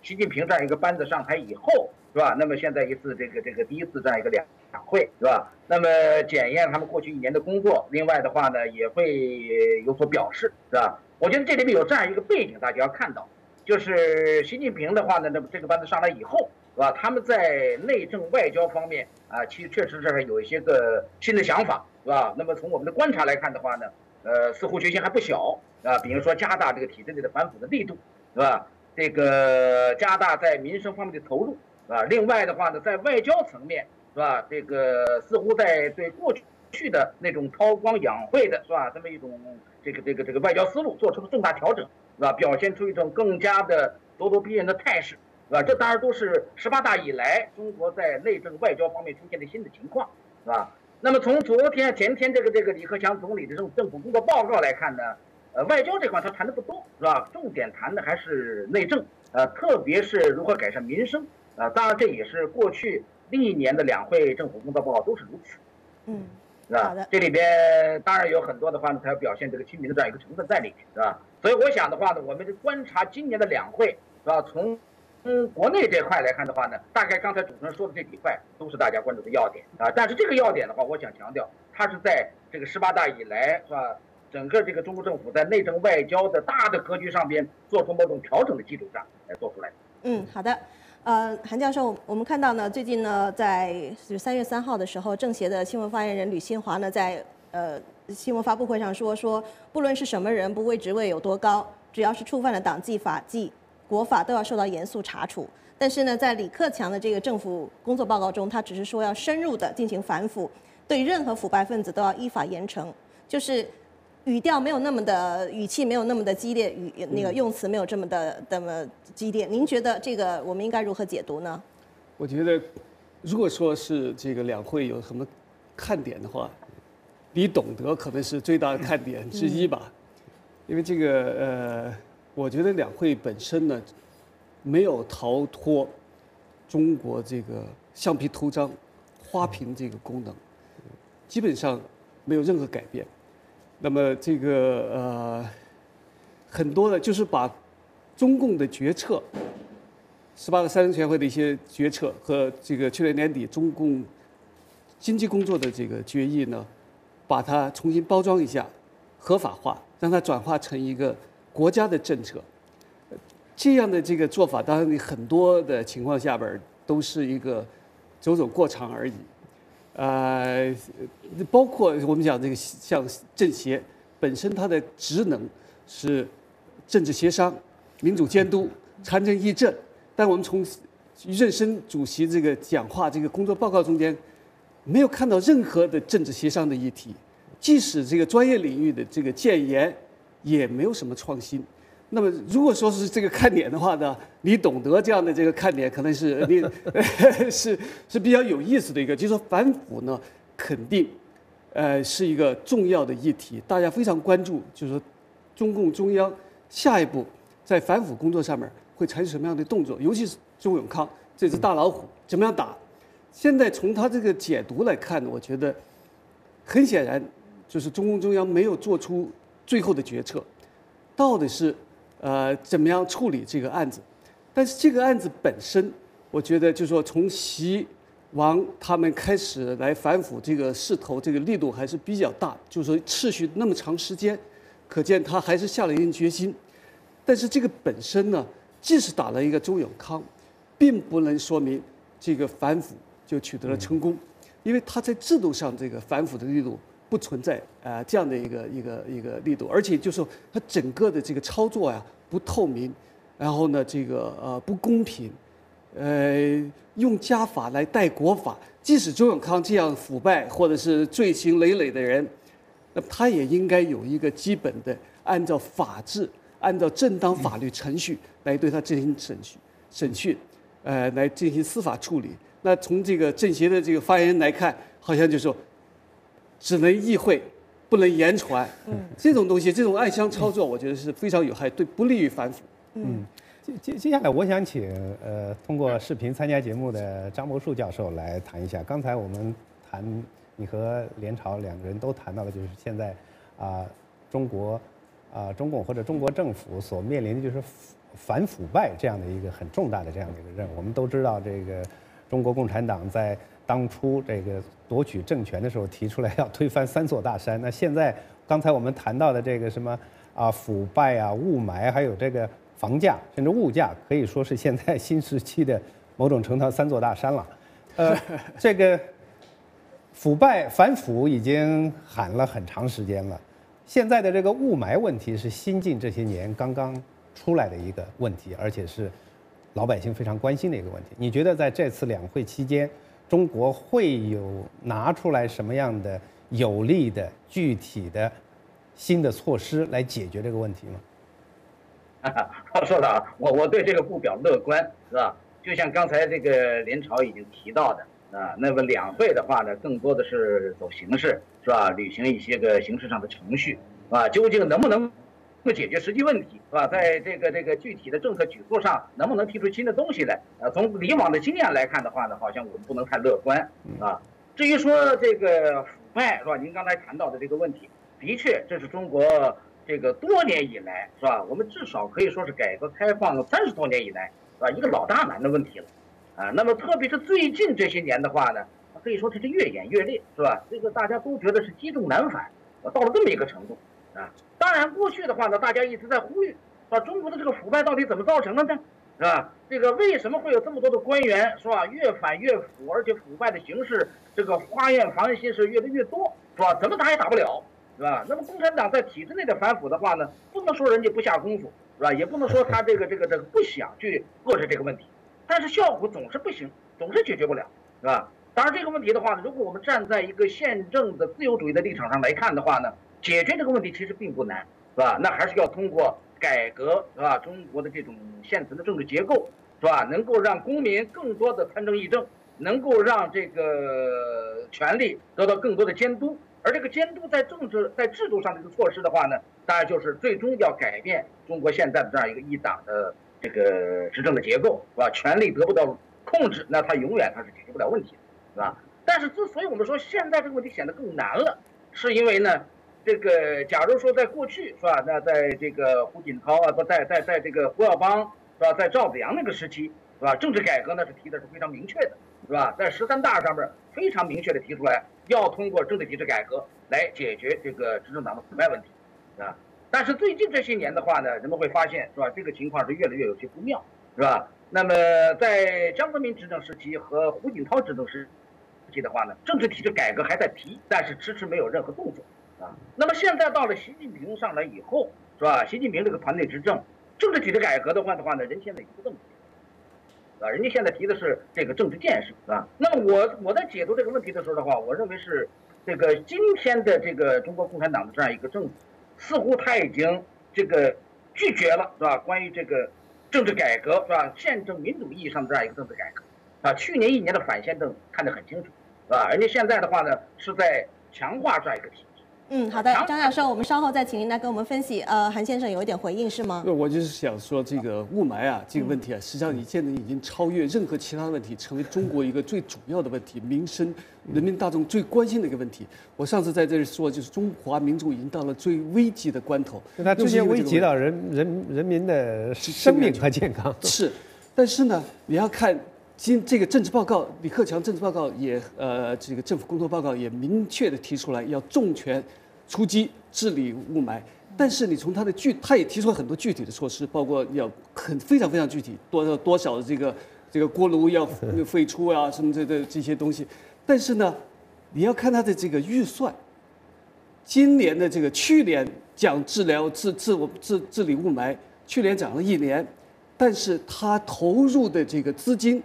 S17: 习近平这样一个班子上台以后。是吧？那么现在一次这个这个第一次这样一个两两会，是吧？那么检验他们过去一年的工作，另外的话呢也会有所表示，是吧？我觉得这里面有这样一个背景，大家要看到，就是习近平的话呢，那么这个班子上来以后，是吧？他们在内政外交方面啊，其实确实是有一些个新的想法，是吧？那么从我们的观察来看的话呢，呃，似乎决心还不小啊。比如说加大这个体制内的反腐的力度，是吧？这个加大在民生方面的投入。啊，另外的话呢，在外交层面，是吧？这个似乎在对过去的那种韬光养晦的，是吧？这么一种这个这个这个外交思路做出了重大调整，是吧？表现出一种更加的咄咄逼人的态势，是吧？这当然都是十八大以来中国在内政外交方面出现的新的情况，是吧？那么从昨天前天这个这个李克强总理的这种政府工作报告来看呢，呃，外交这块他谈的不多，是吧？重点谈的还是内政，呃，特别是如何改善民生。啊，当然这也是过去历年的两会政府工作报告都是如此。
S15: 嗯，
S17: 是吧？这里边当然有很多的话呢，它要表现这个亲民的这样一个成分在里面，是吧？所以我想的话呢，我们观察今年的两会，是吧？从嗯国内这块来看的话呢，大概刚才主持人说的这几块都是大家关注的要点啊。但是这个要点的话，我想强调，它是在这个十八大以来，是吧？整个这个中国政府在内政外交的大的格局上边做出某种调整的基础上来做出来的。
S15: 嗯，好的。呃，韩教授，我们看到呢，最近呢，在三月三号的时候，政协的新闻发言人吕新华呢，在呃新闻发布会上说，说不论是什么人，不为职位有多高，只要是触犯了党纪法纪、国法，都要受到严肃查处。但是呢，在李克强的这个政府工作报告中，他只是说要深入的进行反腐，对任何腐败分子都要依法严惩，就是。语调没有那么的，语气没有那么的激烈，语那个用词没有这么的那么激烈。您觉得这个我们应该如何解读呢？
S18: 我觉得，如果说是这个两会有什么看点的话，你懂得可能是最大的看点之一吧。因为这个呃，我觉得两会本身呢，没有逃脱中国这个橡皮图章、花瓶这个功能，基本上没有任何改变。那么这个呃，很多的就是把中共的决策，十八个三中全会的一些决策和这个去年年底中共经济工作的这个决议呢，把它重新包装一下，合法化，让它转化成一个。国家的政策，这样的这个做法，当然你很多的情况下边都是一个走走过场而已。呃，包括我们讲这个像政协本身它的职能是政治协商、民主监督、参政议政，但我们从于正声主席这个讲话这个工作报告中间没有看到任何的政治协商的议题，即使这个专业领域的这个建言。也没有什么创新。那么，如果说是这个看点的话呢，你懂得这样的这个看点，可能是 你 是是比较有意思的一个。就是说，反腐呢，肯定呃是一个重要的议题，大家非常关注。就是说，中共中央下一步在反腐工作上面会采取什么样的动作？尤其是周永康这只大老虎怎么样打？现在从他这个解读来看呢，我觉得很显然就是中共中央没有做出。最后的决策，到底是呃怎么样处理这个案子？但是这个案子本身，我觉得就是说从习王他们开始来反腐这个势头，这个力度还是比较大。就是说持续那么长时间，可见他还是下了一定决心。但是这个本身呢，即使打了一个周永康，并不能说明这个反腐就取得了成功，因为他在制度上这个反腐的力度。不存在啊这样的一个一个一个力度，而且就是说它整个的这个操作呀不透明，然后呢这个呃不公平，呃用家法来代国法，即使周永康这样腐败或者是罪行累累的人，那他也应该有一个基本的按照法治、按照正当法律程序来对他进行审讯、审讯，呃来进行司法处理。那从这个政协的这个发言人来看，好像就说。只能意会，不能言传。嗯，这种东西，这种暗箱操作，我觉得是非常有害，对，不利于反腐。
S19: 嗯，接接接下来，我想请呃通过视频参加节目的张博树教授来谈一下。刚才我们谈你和连朝两个人都谈到的，就是现在啊中国啊中共或者中国政府所面临的就是反腐败这样的一个很重大的这样的一个任务。我们都知道，这个中国共产党在当初这个夺取政权的时候提出来要推翻三座大山，那现在刚才我们谈到的这个什么啊腐败啊雾霾，还有这个房价甚至物价，可以说是现在新时期的某种程度三座大山了。呃，这个腐败反腐已经喊了很长时间了，现在的这个雾霾问题是新近这些年刚刚出来的一个问题，而且是老百姓非常关心的一个问题。你觉得在这次两会期间？中国会有拿出来什么样的有力的、具体的新的措施来解决这个问题
S17: 吗？说的啊，我我对这个不表乐观，是吧？就像刚才这个林朝已经提到的啊，那么两会的话呢，更多的是走形式，是吧？履行一些个形式上的程序，啊，究竟能不能？会解决实际问题是吧？在这个这个具体的政策举措上，能不能提出新的东西来？呃，从以往的经验来看的话呢，好像我们不能太乐观啊。至于说这个腐败是吧？您刚才谈到的这个问题，的确这是中国这个多年以来是吧？我们至少可以说是改革开放三十多年以来是吧？一个老大难的问题了啊。那么特别是最近这些年的话呢，可以说它是越演越烈是吧？这个大家都觉得是积重难返，到了这么一个程度啊。当然，过去的话呢，大家一直在呼吁，啊，中国的这个腐败到底怎么造成的呢？是吧？这个为什么会有这么多的官员，是吧？越反越腐，而且腐败的形式，这个花样繁新是越来越多，是吧？怎么打也打不了，是吧？那么共产党在体制内的反腐的话呢，不能说人家不下功夫，是吧？也不能说他这个这个这个不想去遏制这个问题，但是效果总是不行，总是解决不了，是吧？当然这个问题的话呢，如果我们站在一个宪政的自由主义的立场上来看的话呢？解决这个问题其实并不难，是吧？那还是要通过改革，是吧？中国的这种现存的政治结构，是吧？能够让公民更多的参政议政，能够让这个权力得到更多的监督，而这个监督在政治在制度上的一个措施的话呢，当然就是最终要改变中国现在的这样一个一党的这个执政的结构，是吧？权力得不到控制，那它永远它是解决不了问题，是吧？但是之所以我们说现在这个问题显得更难了，是因为呢，这个假如说在过去是吧？那在这个胡锦涛啊，不在在在这个胡耀邦是吧？在赵子阳那个时期是吧？政治改革呢是提的是非常明确的，是吧？在十三大上面非常明确的提出来，要通过政治体制改革来解决这个执政党的腐败问题，啊。但是最近这些年的话呢，人们会发现是吧？这个情况是越来越有些不妙，是吧？那么在江泽民执政时期和胡锦涛执政时期。的话呢，政治体制改革还在提，但是迟迟没有任何动作啊。那么现在到了习近平上来以后，是吧？习近平这个团队执政，政治体制改革的话的话呢，人现在已经不这么提，啊，人家现在提的是这个政治建设，啊。那么我我在解读这个问题的时候的话，我认为是这个今天的这个中国共产党的这样一个政府，似乎他已经这个拒绝了，是吧？关于这个政治改革，是吧？宪政民主意义上的这样一个政治改革，啊，去年一年的反宪政看得很清楚。是吧？人家现在的话呢，是在强化这样一个体制。
S15: 嗯，好的，张教授，我们稍后再请您来跟我们分析。呃，韩先生有一点回应是吗？
S18: 我就是想说，这个雾霾啊，这个问题啊，实际上你现在已经超越任何其他问题，成为中国一个最主要的问题，民生、人民大众最关心的一个问题。我上次在这里说，就是中华民族已经到了最危急的关头。
S19: 它直接危及到人人人民的生命和健康。
S18: 是，但是呢，你要看。今这个政治报告，李克强政治报告也呃，这个政府工作报告也明确的提出来要重拳出击治理雾霾。但是你从他的具，他也提出了很多具体的措施，包括要很非常非常具体，多少多少的这个这个锅炉要废除啊，什么这这这些东西。但是呢，你要看他的这个预算，今年的这个去年讲治疗治治我治治理雾霾，去年讲了一年，但是他投入的这个资金。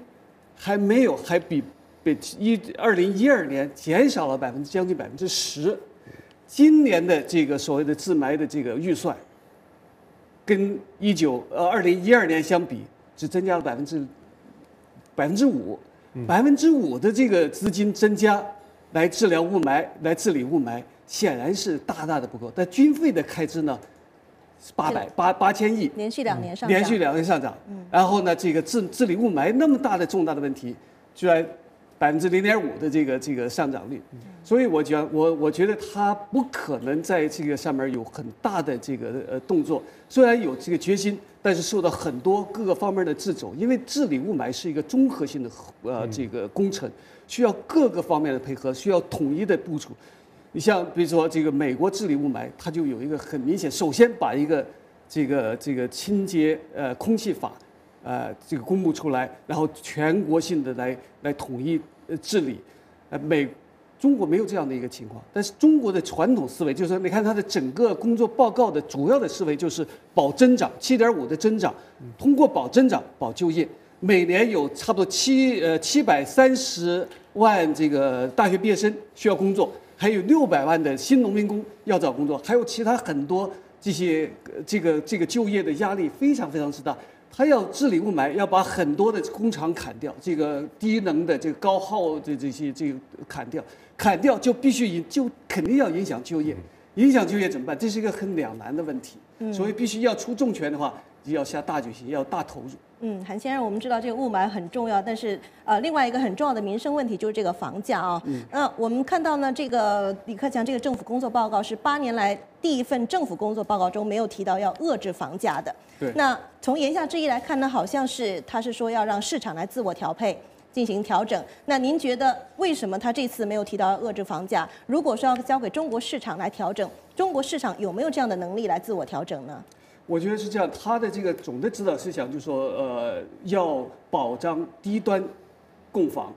S18: 还没有，还比比一二零一二年减少了百分之将近百分之十。今年的这个所谓的治霾的这个预算，跟一九呃二零一二年相比，只增加了百分之百分之五，百分之五的这个资金增加来治疗雾霾，来治理雾霾，显然是大大的不够。但军费的开支呢？八百八八千亿，
S15: 连续两年上，
S18: 连续两年上涨。嗯，然后呢，这个治治理雾霾那么大的重大的问题，居然百分之零点五的这个这个上涨率，所以我讲我我觉得他不可能在这个上面有很大的这个呃动作。虽然有这个决心，但是受到很多各个方面的掣肘。因为治理雾霾是一个综合性的呃这个工程，需要各个方面的配合，需要统一的部署。你像比如说这个美国治理雾霾，它就有一个很明显，首先把一个这个这个清洁呃空气法，呃这个公布出来，然后全国性的来来统一呃治理，呃美中国没有这样的一个情况，但是中国的传统思维就是说，你看它的整个工作报告的主要的思维就是保增长，七点五的增长，通过保增长保就业，每年有差不多七呃七百三十万这个大学毕业生需要工作。还有六百万的新农民工要找工作，还有其他很多这些这个这个就业的压力非常非常之大。他要治理雾霾，要把很多的工厂砍掉，这个低能的这个高耗的这些这个砍掉，砍掉就必须影就肯定要影响就业，影响就业怎么办？这是一个很两难的问题。所以必须要出重拳的话，要下大决心，要大投入。
S15: 嗯，韩先生，我们知道这个雾霾很重要，但是呃，另外一个很重要的民生问题就是这个房价啊。嗯。那我们看到呢，这个李克强这个政府工作报告是八年来第一份政府工作报告中没有提到要遏制房价的。
S18: 对。
S15: 那从言下之意来看呢，好像是他是说要让市场来自我调配进行调整。那您觉得为什么他这次没有提到要遏制房价？如果说要交给中国市场来调整，中国市场有没有这样的能力来自我调整呢？
S18: 我觉得是这样，他的这个总的指导思想就是说，呃，要保障低端供房，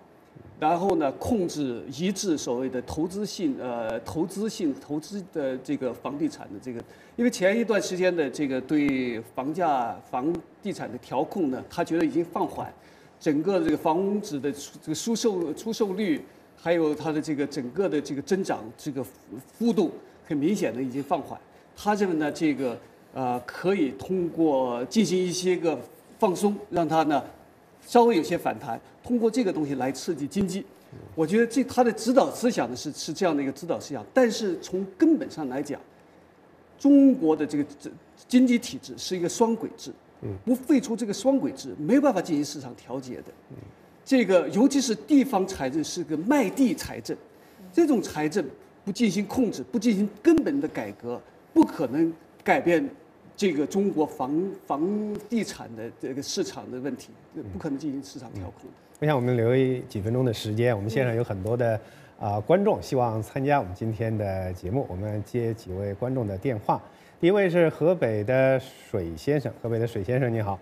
S18: 然后呢，控制抑制所谓的投资性呃投资性投资的这个房地产的这个，因为前一段时间的这个对房价房地产的调控呢，他觉得已经放缓，整个这个房子的这个出售出售率，还有它的这个整个的这个增长这个幅度，很明显的已经放缓。他认为呢，这个。呃，可以通过进行一些个放松，让它呢稍微有些反弹，通过这个东西来刺激经济。我觉得这他的指导思想呢是是这样的一个指导思想，但是从根本上来讲，中国的这个这经济体制是一个双轨制，
S19: 嗯
S18: 不废除这个双轨制，没有办法进行市场调节的。这个尤其是地方财政是个卖地财政，这种财政不进行控制，不进行根本的改革，不可能改变这个中国房房地产的这个市场的问题，不可能进行市场调控。
S19: 我想我们留一几分钟的时间，我们线上有很多的啊、观众希望参加我们今天的节目，我们接几位观众的电话。第一位是河北的水先生，河北的水先生你好，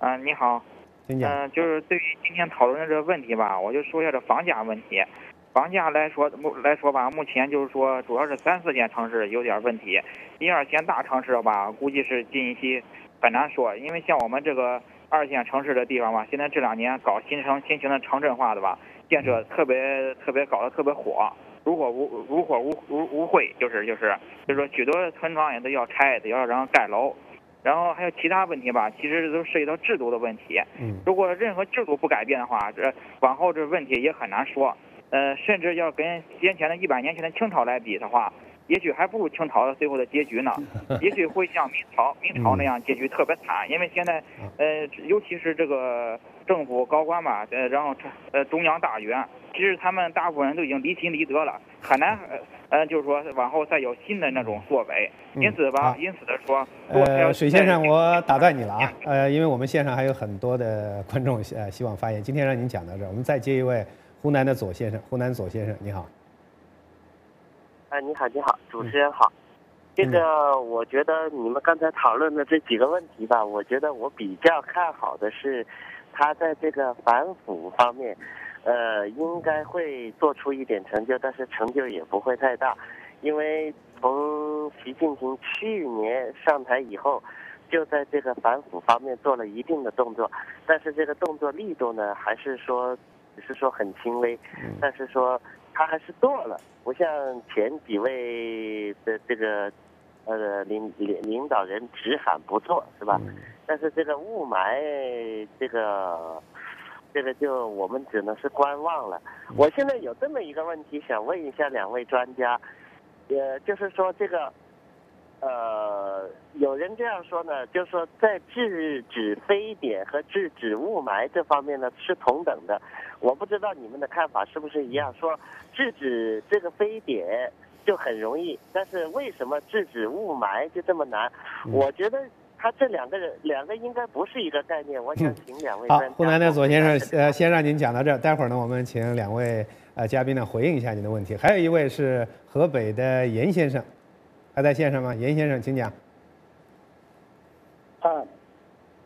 S20: 嗯、你好。
S19: 请讲。
S20: 嗯、就是对于今天讨论的这个问题吧，我就说一下这房价问题。房价来说，目来说吧，目前就是说，主要是三四线城市有点问题，一二线大城市吧，估计是近期很难说，因为像我们这个二线城市的地方吧，现在这两年搞新城新型的城镇化的吧，建设特别特别搞得特别火，如火如如火如如如晦，就是就是就是说许多村庄也都要拆，得要然后盖楼。然后还有其他问题吧，其实都涉及到制度的问题。
S19: 嗯
S20: 如果任何制度不改变的话，这往后这问题也很难说。呃，甚至要跟先前的一百年前的清朝来比的话，也许还不如清朝的最后的结局呢。也许会像明朝明朝那样结局特别惨，因为现在呃，尤其是这个政府高官吧，呃，然后呃中央大员，其实他们大部分人都已经离心离德了，很难呃呃，就是说往后再有新的那种作为。
S19: 嗯
S20: 因此吧，因此的说，
S19: 呃，水先生，我打断你了啊，呃，因为我们线上还有很多的观众呃希望发言，今天让您讲到这儿，我们再接一位湖南的左先生，湖南左先生你好，
S21: 哎，你好，你好，主持人好。这个，我觉得你们刚才讨论的这几个问题吧，我觉得我比较看好的是，他在这个反腐方面，呃，应该会做出一点成就，但是成就也不会太大，因为从习近平去年上台以后，就在这个反腐方面做了一定的动作，但是这个动作力度呢，还是说只是说很轻微，但是说他还是做了，不像前几位的这个呃领领领导人只喊不做，是吧？但是这个雾霾，这个这个就我们只能是观望了。我现在有这么一个问题想问一下两位专家，呃，就是说这个。呃，有人这样说呢，就是说在制止非典和制止雾霾这方面呢是同等的。我不知道你们的看法是不是一样？说制止这个非典就很容易，但是为什么制止雾霾就这么难？我觉得他这两个人两个应该不是一个概念。我想请两位
S19: 好湖南的左先生，呃，先让您讲到这儿，待会儿呢，我们请两位呃嘉宾呢回应一下您的问题，还有一位是河北的严先生，还在线上吗？严先生，请讲。
S22: 啊，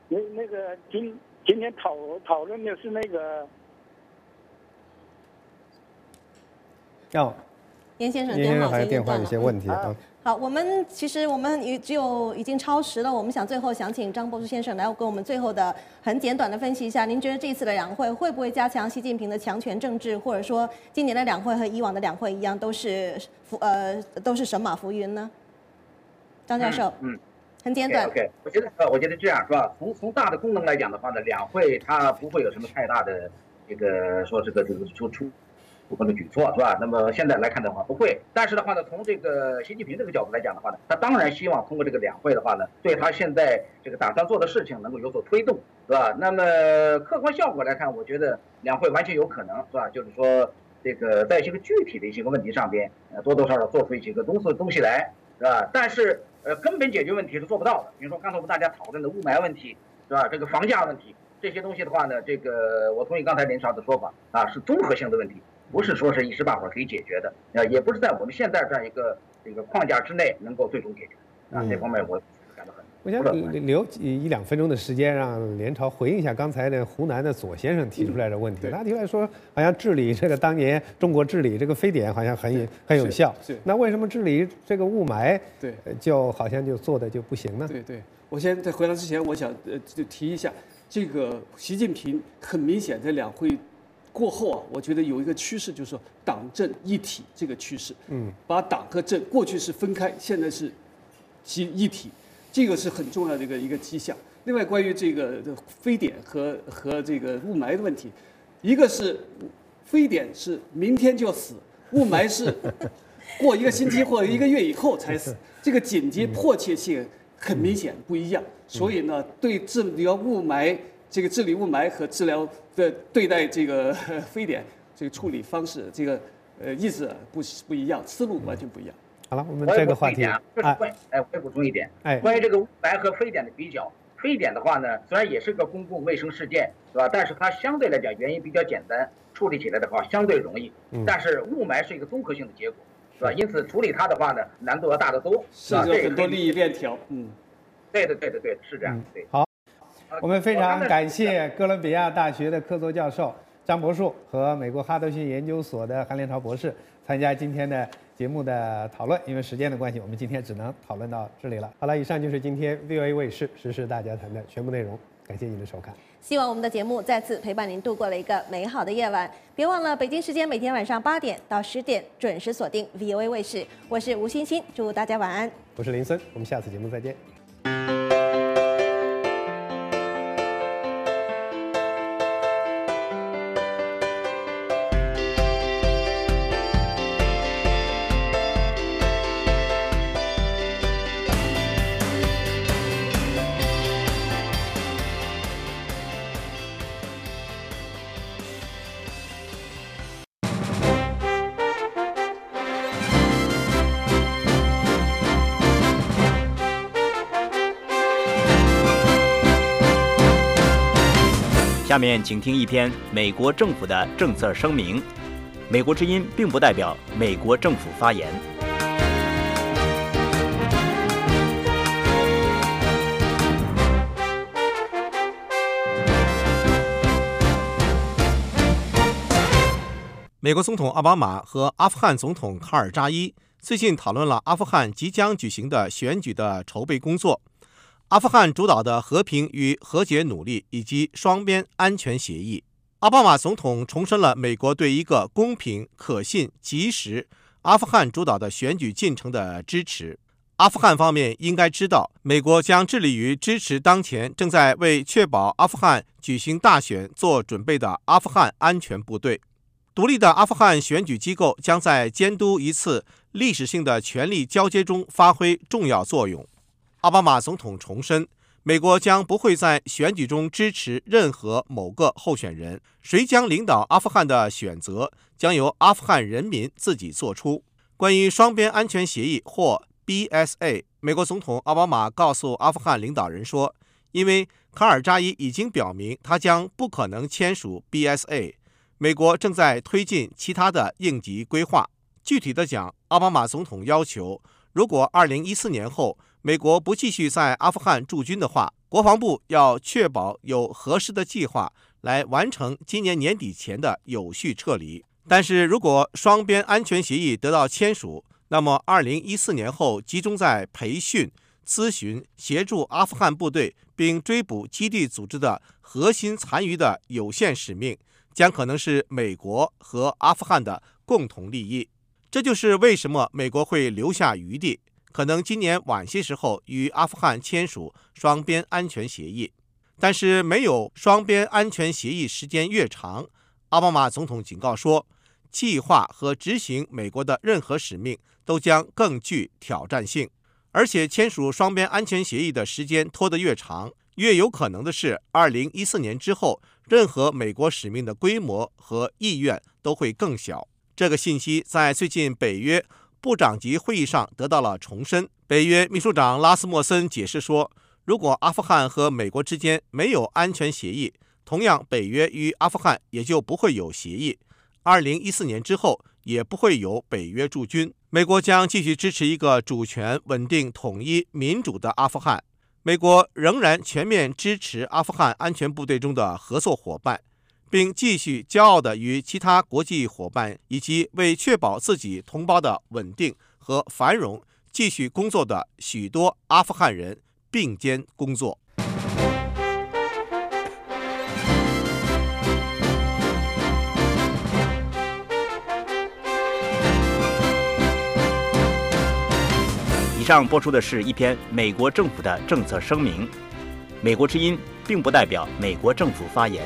S22: 那那个今今天讨讨论的是那个
S19: 哦，
S15: 严先生
S19: 严先
S15: 电话
S19: 生还有电话有些问题
S15: 嗯
S19: 啊。
S15: 好，我们其实我们已只有已经超时了，我们想最后想请张博士先生来给我们最后的很简短的分析一下，您觉得这一次的两会会不会加强习近平的强权政治，或者说今年的两会和以往的两会一样，都是浮呃都是神马浮云呢？张教授，
S17: 嗯，
S15: 很简短。
S17: OK，, 我觉得呃，我觉得这样是吧？从从大的功能来讲的话呢，两会它不会有什么太大的这个说这个这个出出或者举措是吧？那么现在来看的话不会，但是的话呢，从这个习近平这个角度来讲的话呢，他当然希望通过这个两会的话呢，对他现在这个打算做的事情能够有所推动，是吧？那么客观效果来看，我觉得两会完全有可能是吧？就是说这个在一些个具体的一些个问题上边，呃，多多少少做出一些个东西东西来，是吧？但是呃，根本解决问题是做不到的。比如说刚才我们大家讨论的雾霾问题，是吧？这个房价问题，这些东西的话呢，这个我同意刚才林少的说法啊，是综合性的问题，不是说是一时半会儿可以解决的，啊，也不是在我们现在这样一个这个框架之内能够最终解决。啊，这方面我
S19: 我想留一两分钟的时间，让连朝回应一下刚才那湖南的左先生提出来的问题。他提出来说，好像治理这个当年中国治理这个非典好像很有很有效，那为什么治理这个雾霾，
S18: 对，
S19: 就好像就做的就不行呢？
S18: 对对，我先在回答之前，我想呃就提一下，这个习近平很明显在两会过后啊，我觉得有一个趋势，就是说党政一体这个趋势，
S19: 嗯，
S18: 把党和政过去是分开，现在是集一体，这个是很重要的一个一个迹象。另外，关于这个非典和和这个雾霾的问题，一个是非典是明天就死，雾霾是 过一个星期或一个月以后才死，这个紧急迫切性很明显不一样。所以呢，对治疗雾霾这个治理雾霾和治疗的对待这个 非典这个处理方式，这个呃意思不不一样，思路完全不一样。
S19: 好了，我们这个话题
S17: 啊，关哎，我再补充一点，
S19: 哎，
S17: 关于这个雾霾和非典的比较。非典的话呢，虽然也是个公共卫生事件，是吧？但是它相对来讲原因比较简单，处理起来的话相对容易。但是雾霾是一个综合性的结果，是吧？因此处理它的话呢，难度要大得多，是
S18: 吧？这很多利益链条，嗯，
S17: 对的，对的，对的，是这样。对，
S19: 好，我们非常感谢哥伦比亚大学的客座教授张博树和美国哈德逊研究所的韩连朝博士参加今天的。节目的讨论，因为时间的关系，我们今天只能讨论到这里了。好了，以上就是今天 VOA 卫视时事大家谈的全部内容。感谢您的收看，
S15: 希望我们的节目再次陪伴您度过了一个美好的夜晚。别忘了，北京时间每天晚上八点到十点准时锁定 VOA 卫视。我是吴欣欣，祝大家晚安。
S19: 我是林森，我们下次节目再见。
S23: 下面请听一篇美国政府的政策声明。美国之音并不代表美国政府发言。
S24: 美国总统奥巴马和阿富汗总统卡尔扎伊最近讨论了阿富汗即将举行的选举的筹备工作。阿富汗主导的和平与和解努力以及双边安全协议。奥巴马总统重申了美国对一个公平、可信、及时阿富汗主导的选举进程的支持。阿富汗方面应该知道，美国将致力于支持当前正在为确保阿富汗举行大选做准备的阿富汗安全部队。独立的阿富汗选举机构将在监督一次历史性的权力交接中发挥重要作用。奥巴马总统重申，美国将不会在选举中支持任何某个候选人。谁将领导阿富汗的选择将由阿富汗人民自己做出。关于双边安全协议或 BSA，美国总统奥巴马告诉阿富汗领导人说：“因为卡尔扎伊已经表明他将不可能签署 BSA，美国正在推进其他的应急规划。”具体的讲，奥巴马总统要求，如果2014年后，美国不继续在阿富汗驻军的话，国防部要确保有合适的计划来完成今年年底前的有序撤离。但是如果双边安全协议得到签署，那么2014年后集中在培训、咨询、协助阿富汗部队并追捕基地组织的核心残余的有限使命，将可能是美国和阿富汗的共同利益。这就是为什么美国会留下余地。可能今年晚些时候与阿富汗签署双边安全协议，但是没有双边安全协议时间越长，奥巴马总统警告说，计划和执行美国的任何使命都将更具挑战性，而且签署双边安全协议的时间拖得越长，越有可能的是，二零一四年之后，任何美国使命的规模和意愿都会更小。这个信息在最近北约。部长级会议上得到了重申。北约秘书长拉斯莫森解释说，如果阿富汗和美国之间没有安全协议，同样北约与阿富汗也就不会有协议。二零一四年之后也不会有北约驻军。美国将继续支持一个主权、稳定、统一、民主的阿富汗。美国仍然全面支持阿富汗安全部队中的合作伙伴。并继续骄傲地与其他国际伙伴以及为确保自己同胞的稳定和繁荣继续工作的许多阿富汗人并肩工作。
S23: 以上播出的是一篇美国政府的政策声明。美国之音并不代表美国政府发言。